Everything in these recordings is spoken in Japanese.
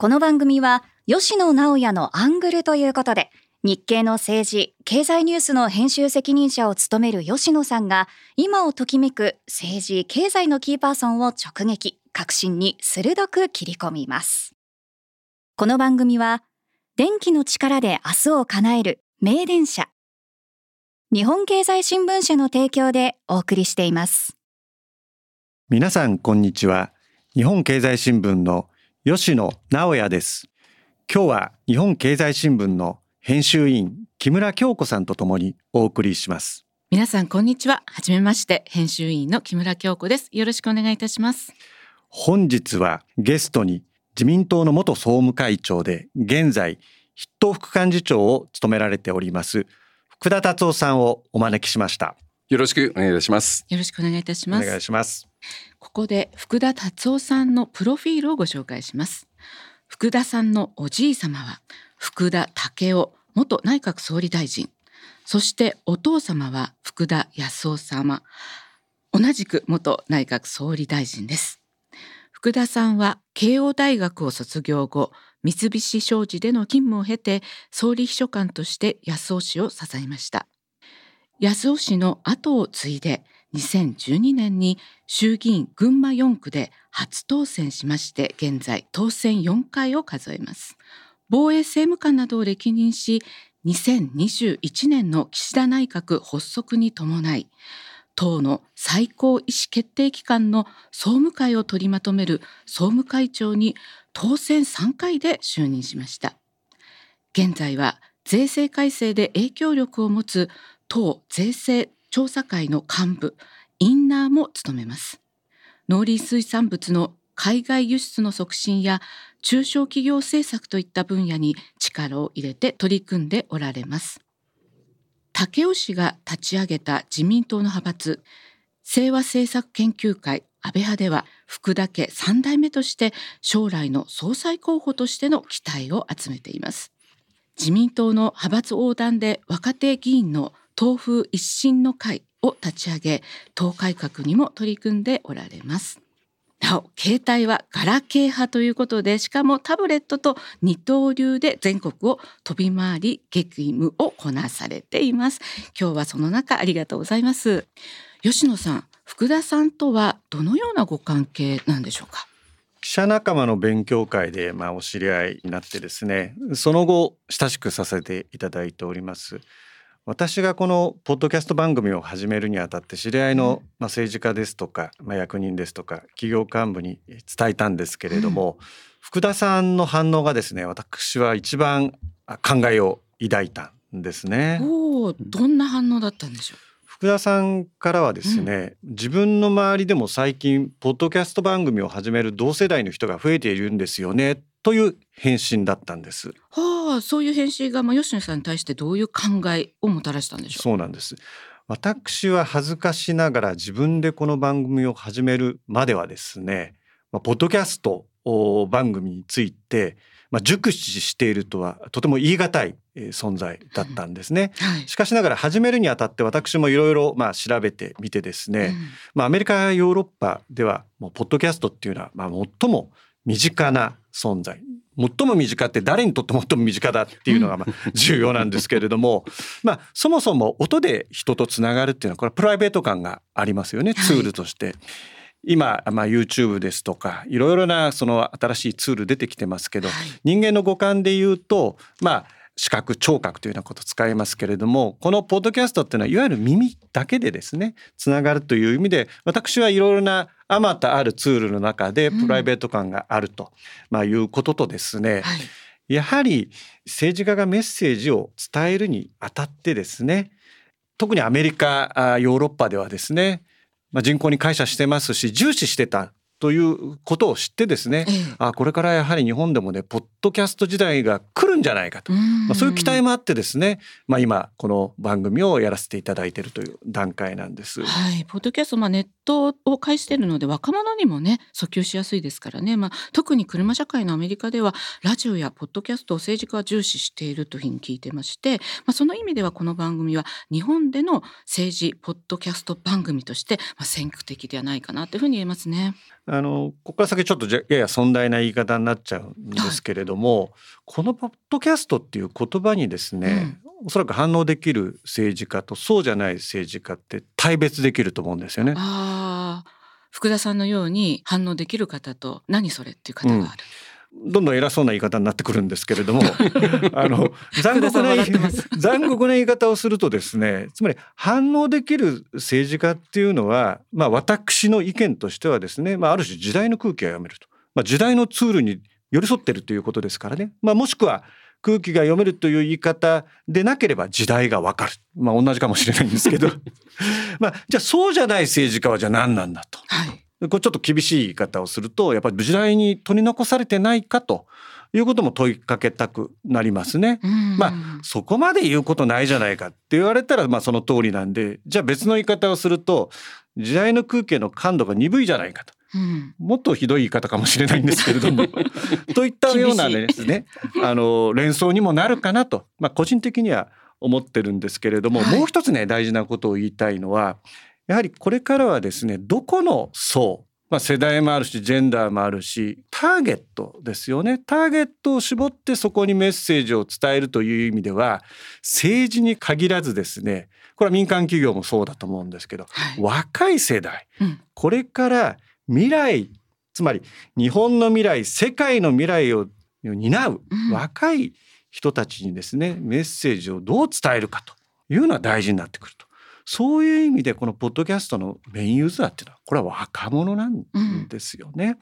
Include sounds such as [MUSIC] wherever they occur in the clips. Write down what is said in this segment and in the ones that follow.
この番組は吉野直也のアングルということで日経の政治経済ニュースの編集責任者を務める吉野さんが今をときめく政治経済のキーパーソンを直撃革新に鋭く切り込みます。この番組は電気の力で明日を叶える名電車日本経済新聞社の提供でお送りしています。皆さんこんにちは。日本経済新聞の吉野直也です。今日は日本経済新聞の編集員木村京子さんとともにお送りします。皆さんこんにちは。はじめまして編集員の木村京子です。よろしくお願いいたします。本日はゲストに自民党の元総務会長で現在筆頭副幹事長を務められております福田達夫さんをお招きしましたよろしくお願いいたします。よろしくお願いいたします。お願いします。ここで福田達夫さんのプロフィールをご紹介します。福田さんのおじい様は福田武雄元内閣総理大臣。そしてお父様は福田康夫様。同じく元内閣総理大臣です。福田さんは慶応大学を卒業後三菱商事での勤務を経て総理秘書官として安尾氏を支えました安尾氏の後を継いで2012年に衆議院群馬4区で初当選しまして現在当選4回を数えます。防衛政務官などを歴任し2021年の岸田内閣発足に伴い党の最高意思決定機関の総務会を取りまとめる総務会長に当選3回で就任しました。現在は税制改正で影響力を持つ党税制調査会の幹部インナーも務めます。農林水産物の海外輸出の促進や中小企業政策といった分野に力を入れて取り組んでおられます。竹雄氏が立ち上げた自民党の派閥清和政策研究会安倍派では福田家3代目として将来の総裁候補としての期待を集めています。自民党の派閥横断で若手議員の党風一新の会を立ち上げ党改革にも取り組んでおられます。なお携帯はガラケー派ということでしかもタブレットと二刀流で全国を飛び回り激務をこなされています。今日はその中ありがとうございます。吉野さん福田さんとはどのようなご関係なんでしょうか？記者仲間の勉強会でまあお知り合いになってですねその後親しくさせていただいております。私がこのポッドキャスト番組を始めるにあたって知り合いの、まあ、政治家ですとか、まあ、役人ですとか企業幹部に伝えたんですけれども、うん、福田さんの反応がですね私は一番考えを抱いたんですね。おどんな反応だったんでしょう？福田さんからはですね、うん、自分の周りでも最近ポッドキャスト番組を始める同世代の人が増えているんですよねという返信だったんです。はあ、そういう返信がまあ吉野さんに対してどういう考えをもたらしたんでしょう？そうなんです。私は恥ずかしながら自分でこの番組を始めるまではですね、まあ、ポッドキャスト番組について、まあ、熟知しているとはとても言い難い存在だったんですね、はい、しかしながら始めるにあたって私もいろいろまあ調べてみてですね、うん、まあ、アメリカやヨーロッパではもうポッドキャストっていうのはまあ最も身近な存在。最も身近って誰にとって最も身近だっていうのがまあ [LAUGHS] 重要なんですけれども、まあそもそも音で人とつながるっていうのはこれはプライベート感がありますよね、ツールとして。今、まあ、YouTube ですとかいろいろなその新しいツール出てきてますけど、はい、人間の五感で言うとまあ視覚聴覚というようなことを使いますけれどもこのポッドキャストっていうのはいわゆる耳だけでですねつながるという意味で私はいろいろなあまたあるツールの中でプライベート感があると、まあ、いうこととですね、はい、やはり政治家がメッセージを伝えるにあたってですね特にアメリカヨーロッパではですね、まあ、人口に感謝してますし重視してたということを知ってですね、ええ、あこれからやはり日本でもねポッドキャスト時代が来るんじゃないかと、まあ、そういう期待もあってですね、まあ、今この番組をやらせていただいているという段階なんです。はい、ポッドキャスト、まあ、ネットを介しているので若者にもね訴求しやすいですからね、まあ、特に車社会のアメリカではラジオやポッドキャストを政治家は重視しているというふうに聞いてまして、まあ、その意味ではこの番組は日本での政治ポッドキャスト番組として、まあ、先駆的ではないかなというふうに言えますね。あのここから先ちょっとやや尊大な言い方になっちゃうんですけれども、はい、このポッドキャストっていう言葉にですね、うん、おそらく反応できる政治家とそうじゃない政治家って大別できると思うんですよね。あ福田さんのように反応できる方と何それっていう方がある。うんどんどん偉そうな言い方になってくるんですけれども [LAUGHS] あの残酷な [LAUGHS] 残酷な言い方をするとですねつまり反応できる政治家っていうのは、まあ、私の意見としてはですね、まあ、ある種時代の空気が読めると、まあ、時代のツールに寄り添ってるということですからね、まあ、もしくは空気が読めるという言い方でなければ時代がわかる。まあ同じかもしれないんですけど。[LAUGHS] まあじゃあそうじゃない政治家はじゃあ何なんだと。はいこれちょっと厳しい言い方をするとやっぱり時代に取り残されてないかということも問いかけたくなりますね。まあそこまで言うことないじゃないかって言われたらまあその通りなんでじゃあ別の言い方をすると時代の空気の感度が鈍いじゃないかと。うん、もっとひどい言い方かもしれないんですけれども [LAUGHS] といったようなですね。あの連想にもなるかなと、まあ、個人的には思ってるんですけれども、はい、もう一つね大事なことを言いたいのはやはりこれからはですねどこの層まあ、世代もあるしジェンダーもあるしターゲットですよね。ターゲットを絞ってそこにメッセージを伝えるという意味では政治に限らずですねこれは民間企業もそうだと思うんですけど、はい、若い世代、うん、これから未来つまり日本の未来世界の未来を担う若い人たちにですねメッセージをどう伝えるかというのは大事になってくると。そういう意味でこのポッドキャストのメインユーザーっていうのはこれは若者なんですよね。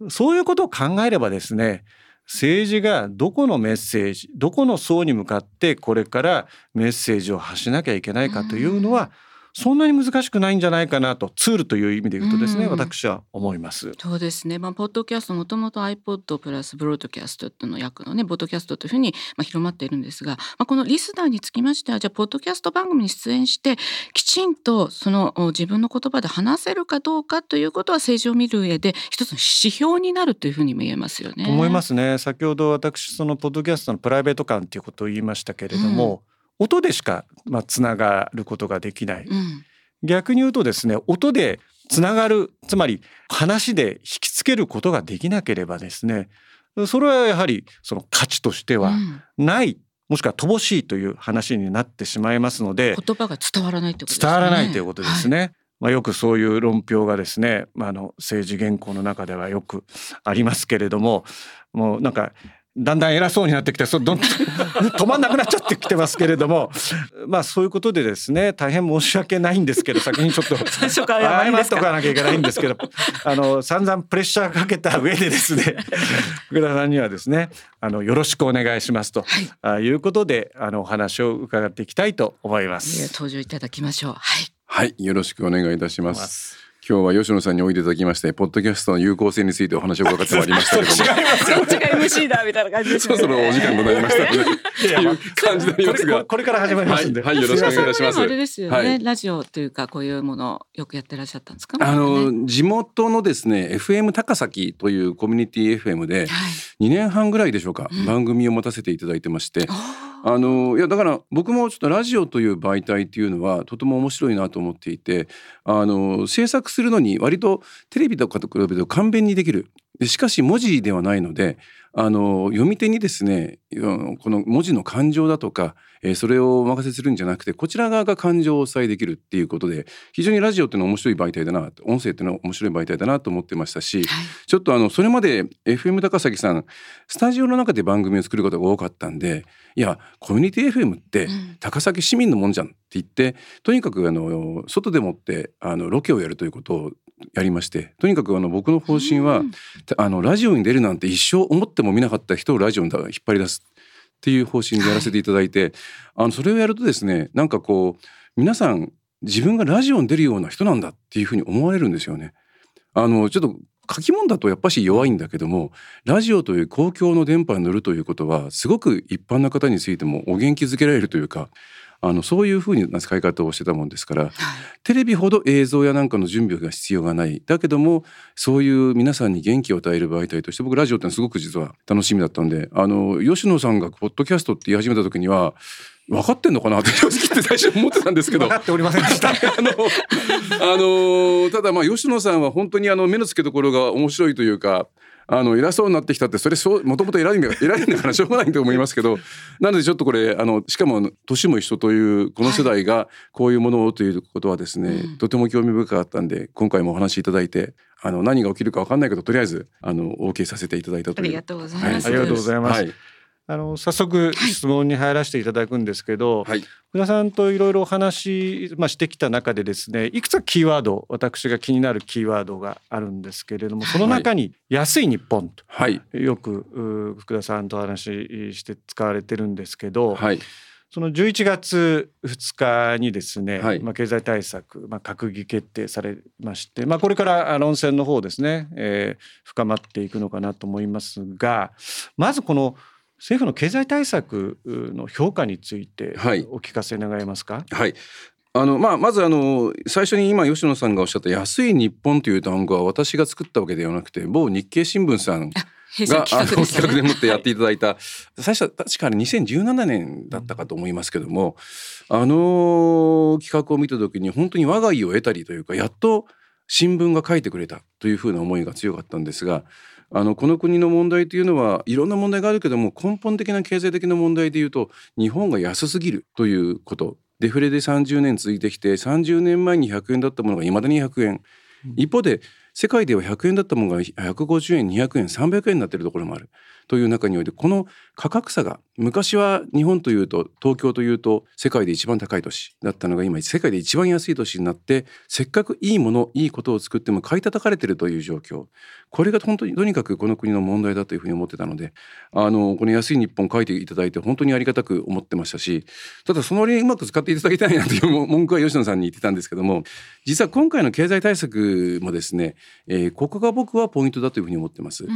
うん、そういうことを考えればですね政治がどこのメッセージどこの層に向かってこれからメッセージを発しなきゃいけないかというのは、うんそんなに難しくないんじゃないかなとツールという意味で言うとですね、うん、私は思います。そうですね。まあポッドキャストもともと iPod プラスブロードキャストの役のねポッドキャストというふうにまあ広まっているんですが、まあ、このリスナーにつきましてはじゃあポッドキャスト番組に出演してきちんとその自分の言葉で話せるかどうかということは政治を見る上で一つの指標になるというふうにも言えますよね。思いますね。先ほど私そのポッドキャストのプライベート感ということを言いましたけれども、うん、音でしかまあつながることができない。うん逆に言うとですね音でつながるつまり話で引きつけることができなければですねそれはやはりその価値としてはない、うん、もしくは乏しいという話になってしまいますので言葉が伝わらないってことですね伝わらないということですね。はいまあ、よくそういう論評がですね、まあ、あの政治原稿の中ではよくありますけれどももうなんかだんだん偉そうになってきてそどん [LAUGHS] 止まんなくなっちゃってきてますけれどもまあそういうことでですね大変申し訳ないんですけど先にちょっと謝っとかなきゃいけないんですけどあの散々プレッシャーかけた上でですね [LAUGHS] 福田さんにはですねあのよろしくお願いしますと、はい、いうことであのお話を伺っていきたいと思います。登場いただきましょう。はい、はい、よろしくお願いいたします。今日は吉野さんにおいでいただきましてポッドキャストの有効性についてお話を伺ってまいりましたけども。[LAUGHS] 違いますそっちが MC だみたいな感じです、ね、[LAUGHS] そろそろお時間となりましたのでっていう [LAUGHS] 感じになりますがこれから始まりますんで、はい、はい、よろしくお願いいたします。あれですよね、はい、ラジオというかこういうものよくやってらっしゃったんですか、ね、あの地元のですね FM 高崎というコミュニティ FM で2年半ぐらいでしょうか、はい、番組を持たせていただいてまして、うんあのいやだから僕もちょっとラジオという媒体っていうのはとても面白いなと思っていてあの制作するのに割とテレビとかと比べると簡便にできる。でしかし文字ではないのであの読み手にですねこの文字の感情だとか、えー、それをお任せするんじゃなくてこちら側が感情を抑えできるっていうことで非常にラジオっていうのは面白い媒体だな音声っていうのは面白い媒体だなと思ってましたし、はい、ちょっとあのそれまで FM 高崎さんスタジオの中で番組を作ることが多かったんでいやコミュニティ FM って高崎市民のもんじゃんって言って、とにかくあの外でもってあのロケをやるということをやりましてとにかくあの僕の方針は、うん、あのラジオに出るなんて一生思ってもみなかった人をラジオに引っ張り出すっていう方針でやらせていただいて、はい、あのそれをやるとですねなんかこう皆さん自分がラジオに出るような人なんだっていうふうに思われるんですよね。あのちょっと書き物だとやっぱし弱いんだけどもラジオという公共の電波に乗るということはすごく一般の方についてもお元気づけられるというかあのそういうふうな使い方をしてたもんですから、はい、テレビほど映像やなんかの準備が必要がない。だけどもそういう皆さんに元気を与える媒体として僕ラジオってのはすごく実は楽しみだったんであの吉野さんがポッドキャストって言い始めた時には分かってんのかなって正直って最初思ってたんですけど。分かっておりませんでした。[LAUGHS] あのあのただまあ吉野さんは本当にあの目の付けどころが面白いというかあの偉そうになってきたってそれそうもともと偉いんだ偉いんだから [LAUGHS] しょうがないと思いますけどなのでちょっとこれあのしかも年も一緒というこの世代がこういうものをということはですね、はい、とても興味深かったんで今回もお話しいただいてあの何が起きるか分かんないけどとりあえずあの OK させていただいたという。ありがとうございます、はい、ありがとうございます、はいあの早速質問に入らせていただくんですけど、はい、福田さんといろいろお話、まあ、してきた中でですねいくつかキーワード私が気になるキーワードがあるんですけれどもその中に「安い日本と」はい、よく福田さんと話して使われてるんですけど、はい、その11月2日にですね、はい、まあ、経済対策、まあ、閣議決定されまして、まあ、これから論戦の方ですね、えー、深まっていくのかなと思いますがまずこの「政府の経済対策の評価についてお聞かせ願えますか？はい、あのまあ、まずあの最初に今吉野さんがおっしゃった「安い日本」という単語は私が作ったわけではなくて某日経新聞さんがあの企画でもってやっていただいた最初は確かに2017年だったかと思いますけどもあの企画を見た時に本当に我が家を得たりというかやっと新聞が書いてくれたというふうな思いが強かったんですがあのこの国の問題というのはいろんな問題があるけども根本的な経済的な問題でいうと日本が安すぎるということ。デフレで30年続いてきて30年前に100円だったものがいまだに100円、一方で世界では100円だったものが150円200円300円になっているところもあるという中においてこの価格差が昔は日本というと東京というと世界で一番高い都市だったのが今世界で一番安い都市になってせっかくいいものいいことを作っても買い叩かれているという状況。これが本当にとにかくこの国の問題だというふうに思ってたのであのこの安い日本書いていただいて本当にありがたく思ってましたしただその割にうまく使っていただきたいなという文句は吉野さんに言ってたんですけども実は今回の経済対策もですね、えー、ここが僕はポイントだというふうに思ってます。うん。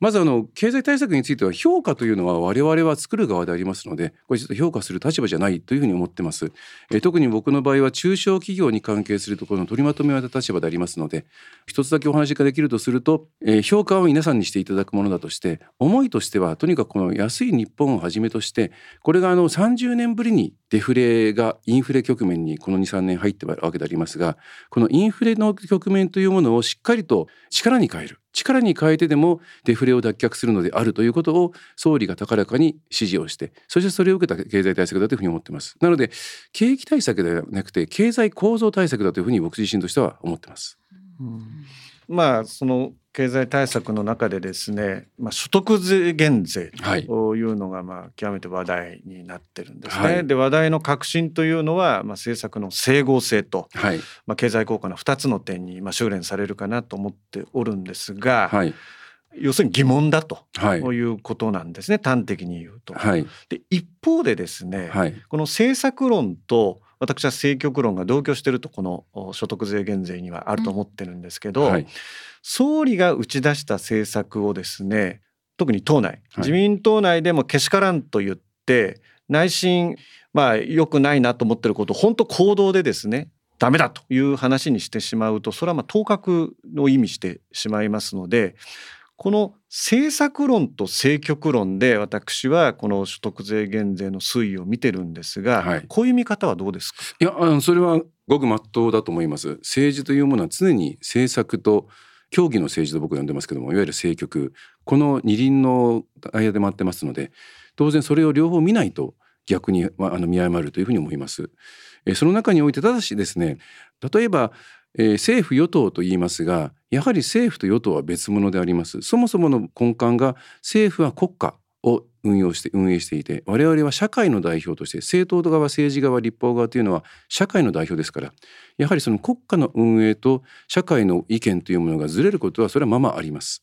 まずあの経済対策については評価というのは我々は作る側でありますのでこれちょっと評価する立場じゃないというふうに思ってます、えー、特に僕の場合は中小企業に関係するところの取りまとめは立場でありますので一つだけお話ができるとすると、えー、評価を皆さんにしていただくものだとして思いとしてはとにかくこの安い日本をはじめとしてこれがあの30年ぶりにデフレがインフレ局面にこの23年入ってるわけでありますがこのインフレの局面というものをしっかりと力に変える。力に変えてでもデフレを脱却するのであるということを総理が高らかに指示をしてそしてそれを受けた経済対策だというふうに思ってます。なので景気対策ではなくて経済構造対策だというふうに僕自身としては思ってます。うん。まあその経済対策の中でですね、まあ、所得税減税というのがまあ極めて話題になってるんですね。はい、で話題の革新というのはまあ政策の整合性と、はい、まあ、経済効果の2つの点にまあ修練されるかなと思っておるんですが、はい、要するに疑問だと、はい、いうことなんですね端的に言うと。で一方でですね、この政策論と私は政局論が同居してるとこの所得税減税にはあると思ってるんですけど、うんはい、総理が打ち出した政策をですね特に党内、自民党内でもけしからんと言って内心まあ良くないなと思ってることを本当行動でですねダメだという話にしてしまうとそれはまあ当確を意味してしまいますのでこの政策論と政局論で私はこの所得税減税の推移を見てるんですが、はい、こういう見方はどうですか？いやそれはごく真っ当だと思います。政治というものは常に政策と競技の政治と僕呼んでますけどもいわゆる政局。この二輪の間で回ってますので当然それを両方見ないと逆にあの見誤るというふうに思います。えその中においてただしですね例えばえー、政府与党と言いますがやはり政府と与党は別物でありますそもそもの根幹が政府は国家を運用して運営していて我々は社会の代表として政党側政治側立法側というのは社会の代表ですからやはりその国家の運営と社会の意見というものがずれることはそれはままあります。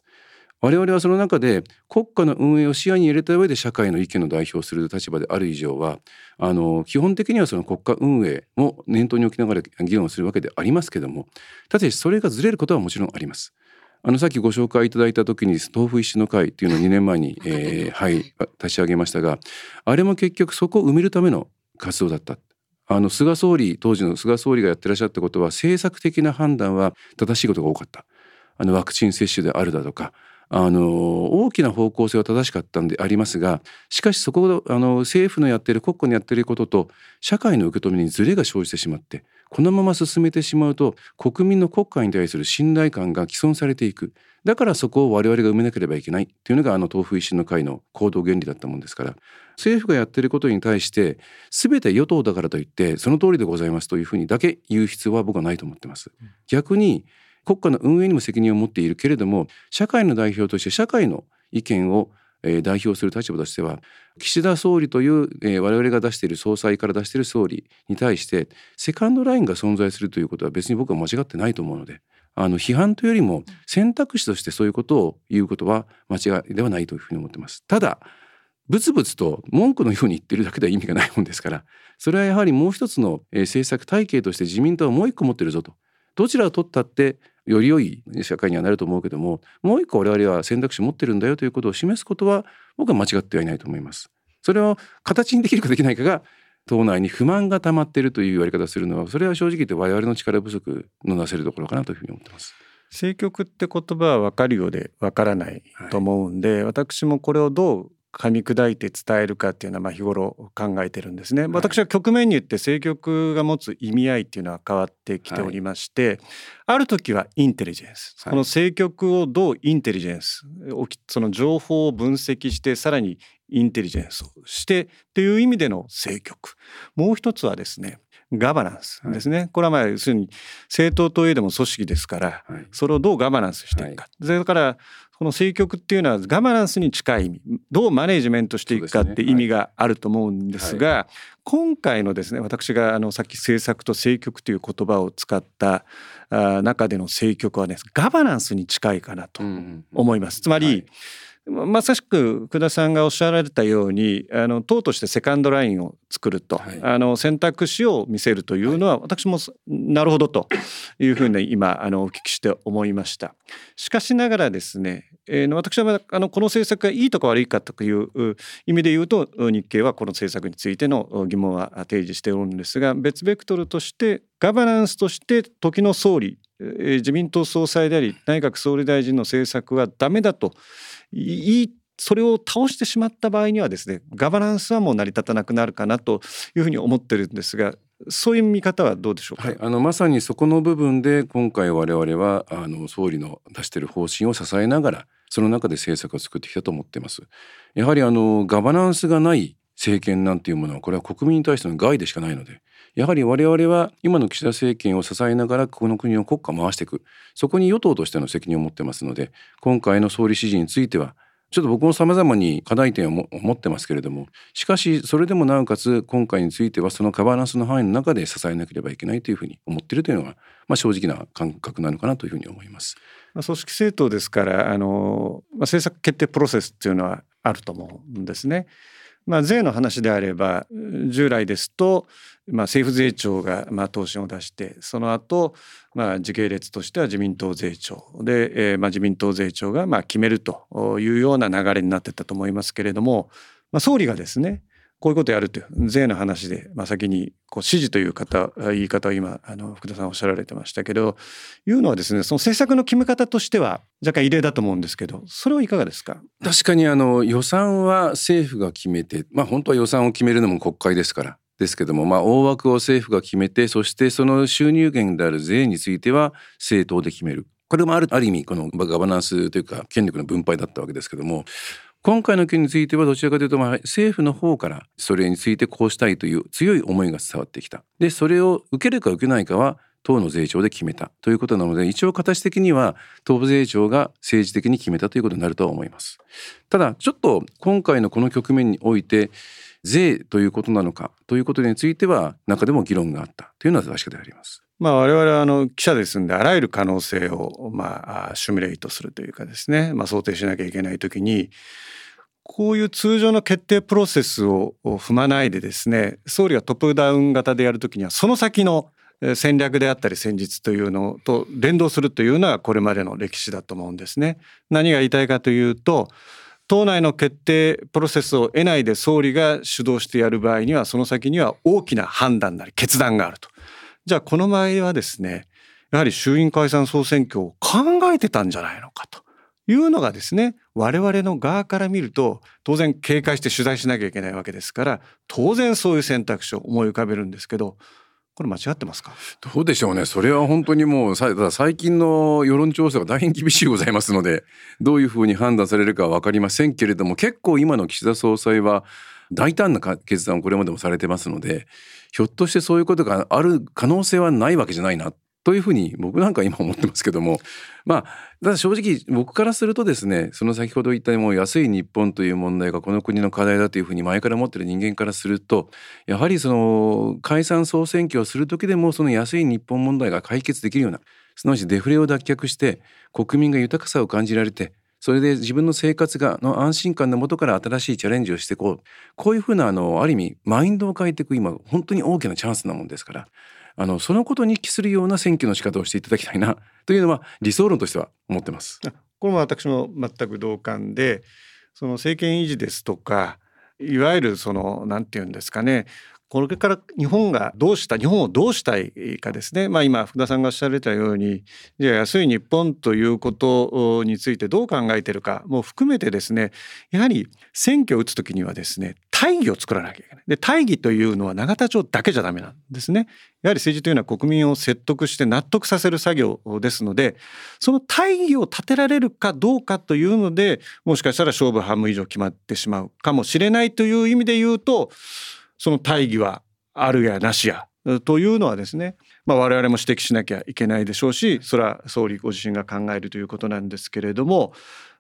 我々はその中で国家の運営を視野に入れた上で社会の意見の代表する立場である以上はあの基本的にはその国家運営も念頭に置きながら議論をするわけでありますけどもただしそれがずれることはもちろんあります。あのさっきご紹介いただいた時に豆腐一種の会っていうのを2年前に、えー、はい立ち上げましたがあれも結局そこを埋めるための活動だった。あの菅総理当時の菅総理がやってらっしゃったことは政策的な判断は正しいことが多かった。あのワクチン接種であるだとかあの大きな方向性は正しかったんでありますがしかしそこあの政府のやってる国家のやってることと社会の受け止めにズレが生じてしまってこのまま進めてしまうと国民の国家に対する信頼感が毀損されていく。だからそこを我々が埋めなければいけない。っていうのがあの豆腐維新の会の行動原理だったもんですから。政府がやってることに対して全て与党だからといってその通りでございますというふうにだけ言う必要は僕はないと思ってます。逆に国家の運営にも責任を持っているけれども社会の代表として社会の意見を代表する立場としては岸田総理という、我々が出している総裁から出している総理に対してセカンドラインが存在するということは別に僕は間違ってないと思うのであの批判というよりも選択肢としてそういうことを言うことは間違いではないというふうに思ってます。ただブツブツと文句のように言ってるだけでは意味がないもんですからそれはやはりもう一つの政策体系として自民党はもう一個持ってるぞとどちらを取ったってより良い社会にはなると思うけどももう一個我々は選択肢持ってるんだよということを示すことは僕は間違ってはいないと思います。それを形にできるかできないかが党内に不満が溜まっているという言われ方をするのはそれは正直言って我々の力不足のなせるところかなというふうに思ってます。政局って言葉は分かるようで分からないと思うんで、はい、私もこれをどう噛み砕いて伝えるかっていうのはまあ日頃考えてるんですね。私は局面に言って政局が持つ意味合いっていうのは変わってきておりまして、はい、ある時はインテリジェンス、この政局をどうインテリジェンスその情報を分析してさらにインテリジェンスをしてっていう意味での政局。もう一つはですねガバナンスですね、はい、これはまあ要するに政党といえども組織ですから、はい、それをどうガバナンスしていくか、はい、それからこの政局っていうのはガバナンスに近い意味どうマネージメントしていくかって意味があると思うんですが、ねはい、今回のですね私があのさっき政策と政局という言葉を使った中での政局はねガバナンスに近いかなと思います。つまり、はい。まさしく福田さんがおっしゃられたようにあの党としてセカンドラインを作ると、はい、あの選択肢を見せるというのは、はい、私もなるほどというふうに今あのお聞きして思いました。しかしながらですね、えー、私はあのこの政策がいいとか悪いかという意味で言うと日経はこの政策についての疑問は提示しておるんですが別ベクトルとしてガバナンスとして時の総理自民党総裁であり内閣総理大臣の政策はダメだといいそれを倒してしまった場合にはですねガバナンスはもう成り立たなくなるかなというふうに思ってるんですがそういう見方はどうでしょうか、はい、あのまさにそこの部分で今回我々はあの総理の出している方針を支えながらその中で政策を作ってきたと思っています。やはりあのガバナンスがない政権なんていうものはこれは国民に対しての害でしかないのでやはり我々は今の岸田政権を支えながらこの国を国家回していくそこに与党としての責任を持ってますので今回の総理指示についてはちょっと僕も様々に課題点を持ってますけれどもしかしそれでもなおかつ今回についてはそのカバナンスの範囲の中で支えなければいけないというふうに思っているというのが、まあ、正直な感覚なのかなというふうに思います。組織政党ですからあの、まあ、政策決定プロセスっていうのはあると思うんですね。まあ、税の話であれば従来ですと、まあ、政府税調がまあ答申を出してその後、まあ時系列としては自民党税調。で、えー、まあ自民党税調がまあ決めるというような流れになってたと思いますけれども、まあ、総理がですねこういうことやるという税の話で、まあ、先にこう指示という方言い方を今あの福田さんおっしゃられてましたけどいうのはですねその政策の決め方としては若干異例だと思うんですけどそれはいかがですか？確かにあの予算は政府が決めてまあ本当は予算を決めるのも国会ですからですけども、まあ、大枠を政府が決めてそしてその収入源である税については政党で決める。これもあるある意味このガバナンスというか権力の分配だったわけですけども今回の件についてはどちらかというと、まあ、政府の方からそれについてこうしたいという強い思いが伝わってきた。で、それを受けるか受けないかは党の税調で決めたということなので、一応形的には党税調が政治的に決めたということになるとは思います。ただ、ちょっと今回のこの局面において、税ということなのかということについては中でも議論があったというのは確かであります。まあ、我々はあの記者ですんであらゆる可能性をまあシミュレートするというかですね、まあ、想定しなきゃいけない時にこういう通常の決定プロセスを踏まないでですね総理がトップダウン型でやるときにはその先の戦略であったり戦術というのと連動するというのはこれまでの歴史だと思うんですね。何が言いたいかというと党内の決定プロセスを得ないで総理が主導してやる場合にはその先には大きな判断なり決断があると。じゃあこの場合はですねやはり衆院解散総選挙を考えてたんじゃないのかというのがですね我々の側から見ると当然警戒して取材しなきゃいけないわけですから当然そういう選択肢を思い浮かべるんですけどこれ間違ってますか？どうでしょうね。それは本当にもうさ最近の世論調査が大変厳しいございますのでどういうふうに判断されるかは分かりませんけれども結構今の岸田総裁は大胆な決断をこれまでもされてますのでひょっとしてそういうことがある可能性はないわけじゃないなというふうに僕なんか今思ってますけども。まあただ正直僕からするとですねその先ほど言ったもう安い日本という問題がこの国の課題だというふうに前から思ってる人間からするとやはりその解散総選挙をする時でもその安い日本問題が解決できるようなすなわちデフレを脱却して国民が豊かさを感じられてそれで自分の生活がの安心感のもとから新しいチャレンジをしていこうこういうふうなあのある意味マインドを変えていく今本当に大きなチャンスなもんですからあのそのことに帰するような選挙の仕方をしていただきたいな [LAUGHS] というのは理想論としては思ってます。これも私も全く同感でその政権維持ですとかいわゆるその何て言うんですかねこれから日本がどうした日本をどうしたいかですね、まあ、今福田さんがおっしゃられたようにじゃあ安い日本ということについてどう考えてるかも含めてですねやはり選挙を打つ時にはですね大義を作らなきゃいけない。で大義というのは永田町だけじゃダメなんですね。やはり政治というのは国民を説得して納得させる作業ですのでその大義を立てられるかどうかというのでもしかしたら勝負半分以上決まってしまうかもしれないという意味で言うとその大義はあるやなしや。というのはですね、まあ、我々も指摘しなきゃいけないでしょうしそれは総理ご自身が考えるということなんですけれども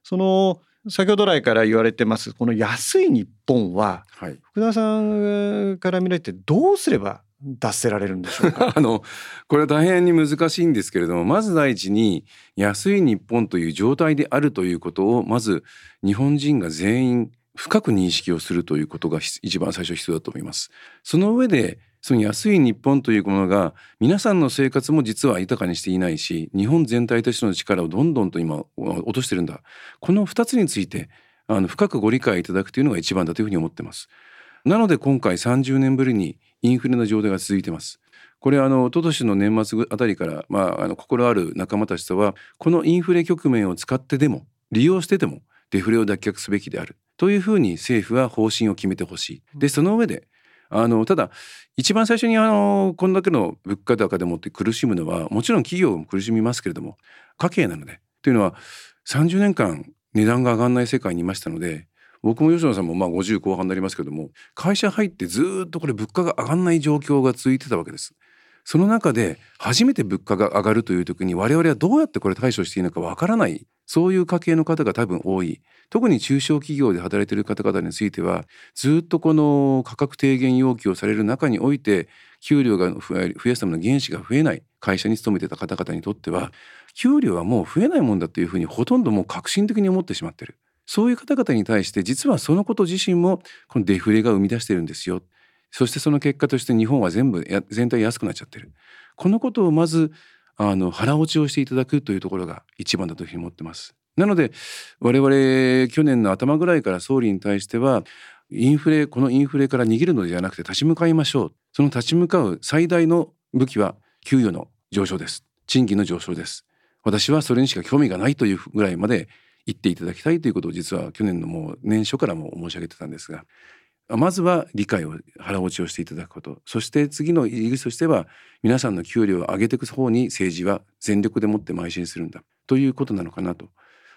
その先ほど来から言われてますこの安い日本は、はい、福田さんから見られてどうすれば脱せられるんでしょうか？[LAUGHS] あのこれは大変に難しいんですけれどもまず第一に安い日本という状態であるということをまず日本人が全員深く認識をするということが一番最初必要だと思います。その上でその安い日本というものが皆さんの生活も実は豊かにしていないし日本全体としての力をどんどんと今落としてるんだこの2つについてあの深くご理解いただくというのが一番だというふうに思ってます。なので今回30年ぶりにインフレの状態が続いてます。これあの一昨年の年末あたりから、まあ、あの心ある仲間たちとはこのインフレ局面を使ってでも利用してでもデフレを脱却すべきであるというふうに政府は方針を決めてほしい。でその上であのただ一番最初にあのこんだけの物価高でもって苦しむのはもちろん企業も苦しみますけれども家計なのでというのは30年間値段が上がらない世界にいましたので僕も吉野さんもまあ50後半になりますけども会社入ってずっとこれ物価が上がらない状況が続いてたわけです。その中で初めて物価が上がるという時に我々はどうやってこれ対処していいのかわからないそういう家計の方が多分多い。特に中小企業で働いている方々についてはずっとこの価格低減要求をされる中において給料が増やすための原資が増えない会社に勤めてた方々にとっては給料はもう増えないもんだというふうにほとんどもう革新的に思ってしまってる。そういう方々に対して実はそのこと自身もこのデフレが生み出してるんですよ。そしてその結果として日本は全部全体安くなっちゃってる。このことをまずあの腹落ちをしていただくというところが一番だというふうに思ってます。なので我々去年の頭ぐらいから総理に対してはインフレこのインフレから逃げるのではなくて立ち向かいましょう。その立ち向かう最大の武器は給与の上昇です。賃金の上昇です。私はそれにしか興味がないというぐらいまで言っていただきたいということを実は去年のもう年初からも申し上げてたんですがまずは理解を腹落ちをしていただくこと。そして次の入り口としては皆さんの給料を上げていく方に政治は全力でもって邁進するんだ。ということなのかなと。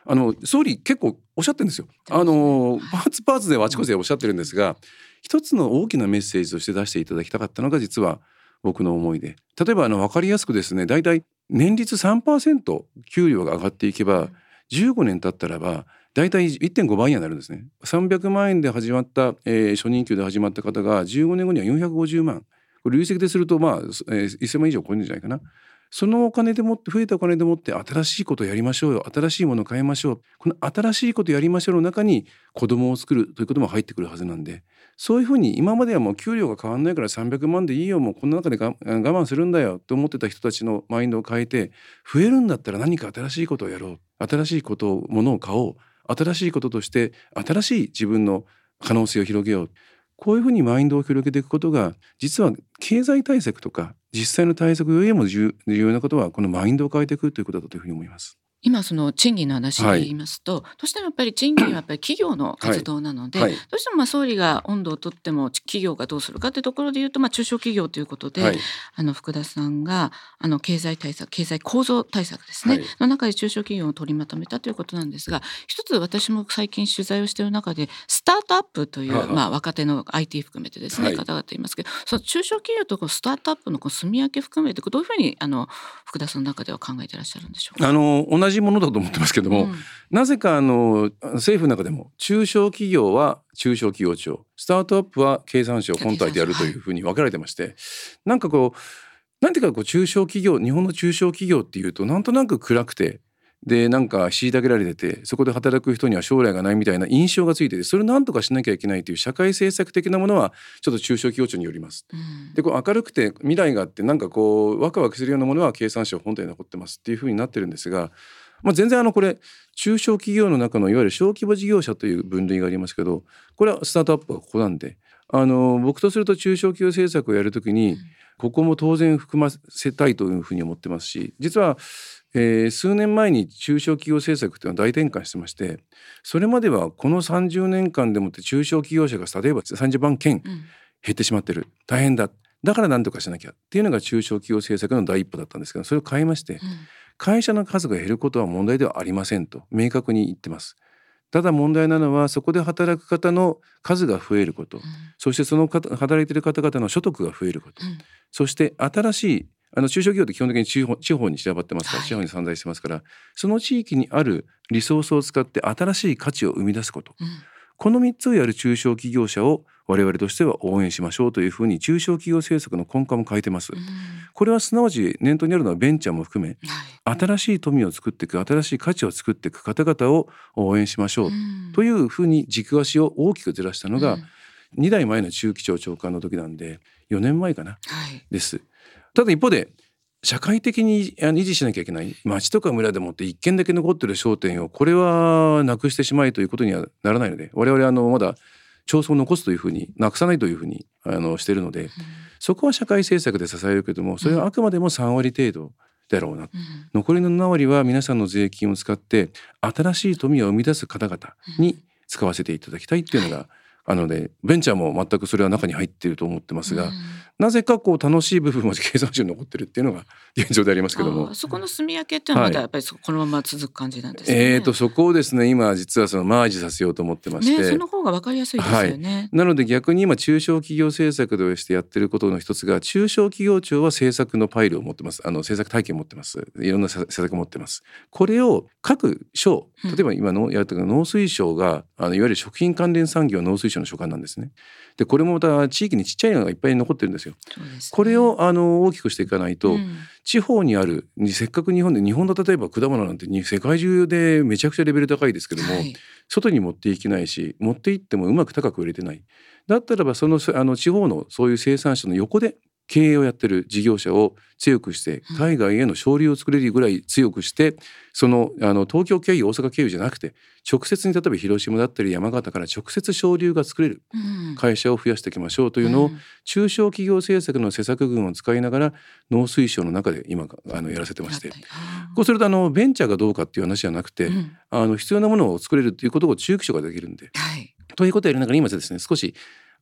あの総理結構おっしゃってるんですよ。あのパーツパーツであちこちでおっしゃってるんですが一つの大きなメッセージとして出していただきたかったのが実は僕の思いで。例えばあの分かりやすくですね大体年率3%給料が上がっていけば15年経ったらば大体1.5倍にはなるんですね。300万円で始まった、えー、初任給で始まった方が15年後には450万。これ累積でするとまあ、えー、1000万以上超えるんじゃないかな。そのお金でもって増えたお金でもって新しいことをやりましょうよ。新しいものを変えましょう。この新しいことやりましょうの中に子供を作るということも入ってくるはずなんで。そういうふうに今まではもう給料が変わんないから300万でいいよ。もうこの中で我慢するんだよ。と思ってた人たちのマインドを変えて増えるんだったら何か新しいことをやろう。新しいことをものを買おう。新しいこととして新しい自分の可能性を広げようこういうふうにマインドを広げていくことが実は経済対策とか実際の対策よりも重要なことはこのマインドを変えていくということだというふうに思います。今その賃金の話で言いますと、はい、どうしてもやっぱり賃金はやっぱり企業の活動なので、はい。はい、どうしてもまあ総理が温度をとっても企業がどうするかというところで言うとまあ中小企業ということで、あの福田さんがあの経済対策経済構造対策ですね、の中で中小企業を取りまとめたということなんですが一つ私も最近取材をしている中でスタートアップという、まあ、若手の IT 含めてですね、方々いますけどその中小企業とこうスタートアップのこう住み分け含めてどういうふうにあの福田さんの中では考えていらっしゃるんでしょうか？あの同じものだと思ってますけども、うん、なぜかあの政府の中でも中小企業は中小企業庁スタートアップは経産省本体でやるというふうに分けられてまして、はい、なんかこうなんていうかこう中小企業日本の中小企業っていうとなんとなく暗くてでなんか虐げられててそこで働く人には将来がないみたいな印象がついててそれを何とかしなきゃいけないという社会政策的なものはちょっと中小企業庁によります。うん、でこう明るくて未来があってなんかこうワクワクするようなものは経産省本体に残ってますっていうふうになってるんですがまあ、全然あのこれ中小企業の中のいわゆる小規模事業者という分類がありますけどこれはスタートアップはここなんであの僕とすると中小企業政策をやるときにここも当然含ませたいというふうに思ってますし実は、えー、数年前に中小企業政策というのは大転換してましてそれまではこの30年間でもって中小企業者が例えば30万件減ってしまってる。大変だ。だから何とかしなきゃっていうのが中小企業政策の第一歩だったんですけどそれを変えまして、うん会社の数が減ることは問題ではありませんと明確に言ってます。ただ問題なのはそこで働く方の数が増えること、うん、そしてその働いている方々の所得が増えること、うん、そして新しいあの中小企業って基本的に地方地方に散らばってますから、はい、地方に散在してますからその地域にあるリソースを使って新しい価値を生み出すこと、うん、この3つをやる中小企業者を我々としては応援しましょうというふうに中小企業政策の根幹も変えてます。これはすなわち念頭にあるのはベンチャーも含め、はい、新しい富を作っていく新しい価値を作っていく方々を応援しましょうというふうに軸足を大きくずらしたのが、2代前の中期長長官の時なんで4年前かな、はい、です。ただ一方で社会的に維持しなきゃいけない。町とか村でもって一軒だけ残ってる商店をこれはなくしてしまいということにはならないので我々あのまだ町村を残すというふうになくさないというふうにあのしてるので、うん、そこは社会政策で支えるけどもそれはあくまでも3割程度だろうな、うん、残りの7割は皆さんの税金を使って新しい富を生み出す方々に使わせていただきたいっていうのが、うんあのでベンチャーも全くそれは中に入っていると思ってますが、うん、なぜかこう楽しい部分も経産省に残ってるっていうのが [LAUGHS] 現状でありますけども。そこの住み分けっていうのはまだやっぱりこのまま続く感じなんですね、はい、えーとそこをですね今実はそのマージさせようと思ってまして、ね、その方が分かりやすいですよね、はい、なので逆に今中小企業政策としてやってることの一つが中小企業庁は政策のパイルを持ってます。あの政策体系を持ってます。いろんな政策を持ってます。これを各省例えば今のやると農水省があのいわゆる食品関連産業農水省の所管なんですね。でこれもまた地域にちっちゃいのがいっぱい残ってるんですよ。すね、これをあの大きくしていかないと、うん、地方にあるせっかく日本で日本の例えば果物なんて世界中でめちゃくちゃレベル高いですけども、はい、外に持っていけないし持っていってもうまく高く売れてない。だったらばそのあの地方のそういう生産者の横で経営をやってる事業者を強くして海外への勝利を作れるぐらい強くしてそのあの東京経由大阪経由じゃなくて直接に例えば広島だったり山形から直接省流が作れる会社を増やしていきましょうというのを中小企業政策の施策群を使いながら農水省の中で今あのやらせてまして。こうするとあのベンチャーがどうかっていう話じゃなくて、あの必要なものを作れるっていうことを中期省ができるんで。ということをやりながら今ですね少し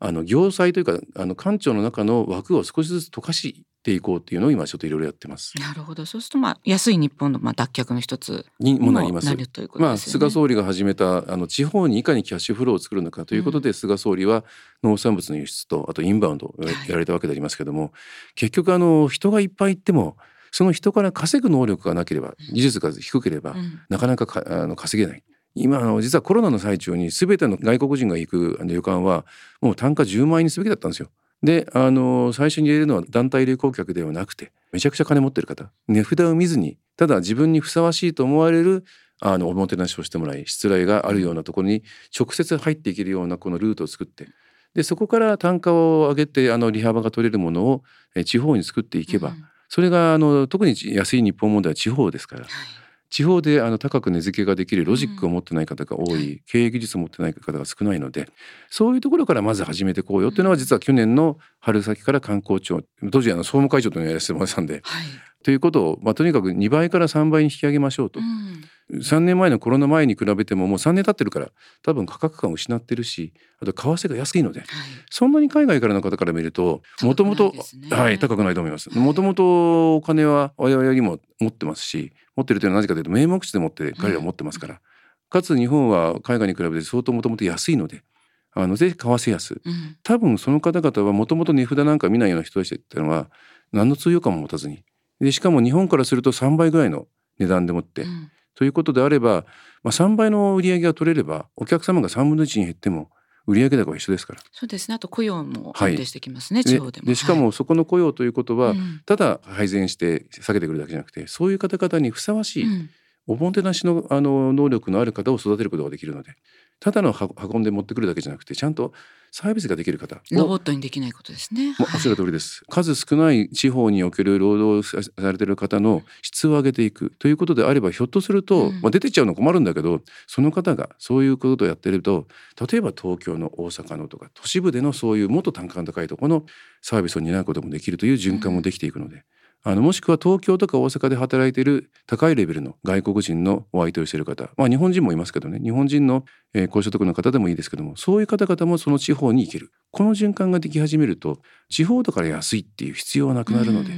あの行祭というかあの官庁の中の枠を少しずつ溶かしていこうっていうのを今ちょっといろいろやってます。なるほど。そうするとまあ安い日本のまあ脱却の一つにもなります。ね、まあ菅総理が始めたあの地方にいかにキャッシュフローを作るのかということで、うん、菅総理は農産物の輸出とあとインバウンドをやられたわけでありますけども、はい、結局あの人がいっぱい行ってもその人から稼ぐ能力がなければ技術が低ければ、うん、なかなかかあの稼げない。今の実はコロナの最中に全ての外国人が行く旅館はもう単価10万円にすべきだったんですよ。であの最初に入れるのは団体旅行客ではなくてめちゃくちゃ金持ってる方値札を見ずにただ自分にふさわしいと思われるあのおもてなしをしてもらい失礼があるようなところに直接入っていけるようなこのルートを作ってでそこから単価を上げてあの利幅が取れるものを地方に作っていけば、うん、それがあの特に安い日本問題は地方ですから。はい地方であの高く値付けができるロジックを持ってない方が多い、うん、経営技術を持ってない方が少ないのでそういうところからまず始めていこうよっていうのは実は去年の春先から観光庁当時あの総務会長というのをやらせてもらってたんで、はい、ということを、まあ、とにかく2倍から3倍に引き上げましょうと。うん。3年前のコロナ前に比べてももう3年経ってるから多分価格感を失ってるしあと為替が安いので、はい、そんなに海外からの方から見るともともとはい高くないと思います。もともとお金は我々にも持ってますし持ってるというのはなぜかというと名目地で持って彼らは持ってますから、かつ日本は海外に比べて相当もともと安いのであのぜひ為替安、うん、多分その方々はもともと値札なんか見ないような人たちっていうのは何の通用感も持たずに。でしかも日本からすると3倍ぐらいの値段でもって、うん、ということであれば、まあ、3倍の売り上げが取れればお客様が3分の1に減っても売上高は一緒ですから。そうですね。あと雇用も安定してきますね。はい、地方でも。でしかもそこの雇用ということは、はい、ただ配膳して下げてくるだけじゃなくて、そういう方々にふさわしい、おもてなしのあの能力のある方を育てることができるので、ただの運んで持ってくるだけじゃなくてちゃんとサービスができる方ロボットにできないことですね。おっしゃる通りです。数少ない地方における労働されている方の質を上げていくということであればひょっとすると、うん、まあ、出てっちゃうの困るんだけどその方がそういうことをやってると例えば東京の大阪のとか都市部でのそういうもっと単価の高いところのサービスを担うこともできるという循環もできていくので。うんあのもしくは東京とか大阪で働いている高いレベルの外国人のお相手をしている方、まあ、日本人もいますけどね。日本人の、えー、高所得の方でもいいですけども。そういう方々もその地方に行ける。この循環ができ始めると地方だから安いっていう必要はなくなるので。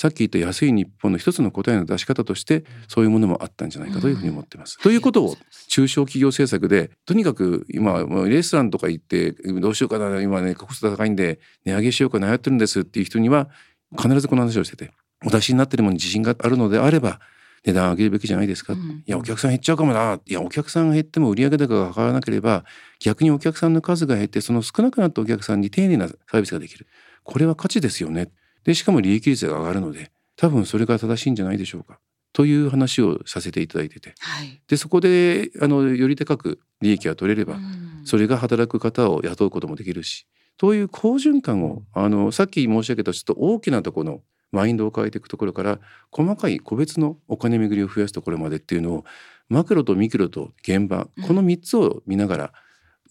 さっき言った安い日本の一つの答えの出し方としてそういうものもあったんじゃないかというふうに思ってます。ということを中小企業政策でとにかく今レストランとか行ってどうしようかな今ねコスト高いんで値上げしようか悩ってるんですっていう人には必ずこの話をしててお出しになってるものに自信があるのであれば値段上げるべきじゃないですか、うん、いやお客さん減っちゃうかもな。いやお客さんが減っても売上高が変わらなければ逆にお客さんの数が減ってその少なくなったお客さんに丁寧なサービスができる。これは価値ですよね。でしかも利益率が上がるので多分それが正しいんじゃないでしょうか。という話をさせていただいてて、はい、でそこであのより高く利益が取れれば、うん、それが働く方を雇うこともできるし。という好循環をあのさっき申し上げたちょっと大きなところのマインドを変えていくところから細かい個別のお金巡りを増やすところまでっていうのをマクロとミクロと現場この3つを見ながら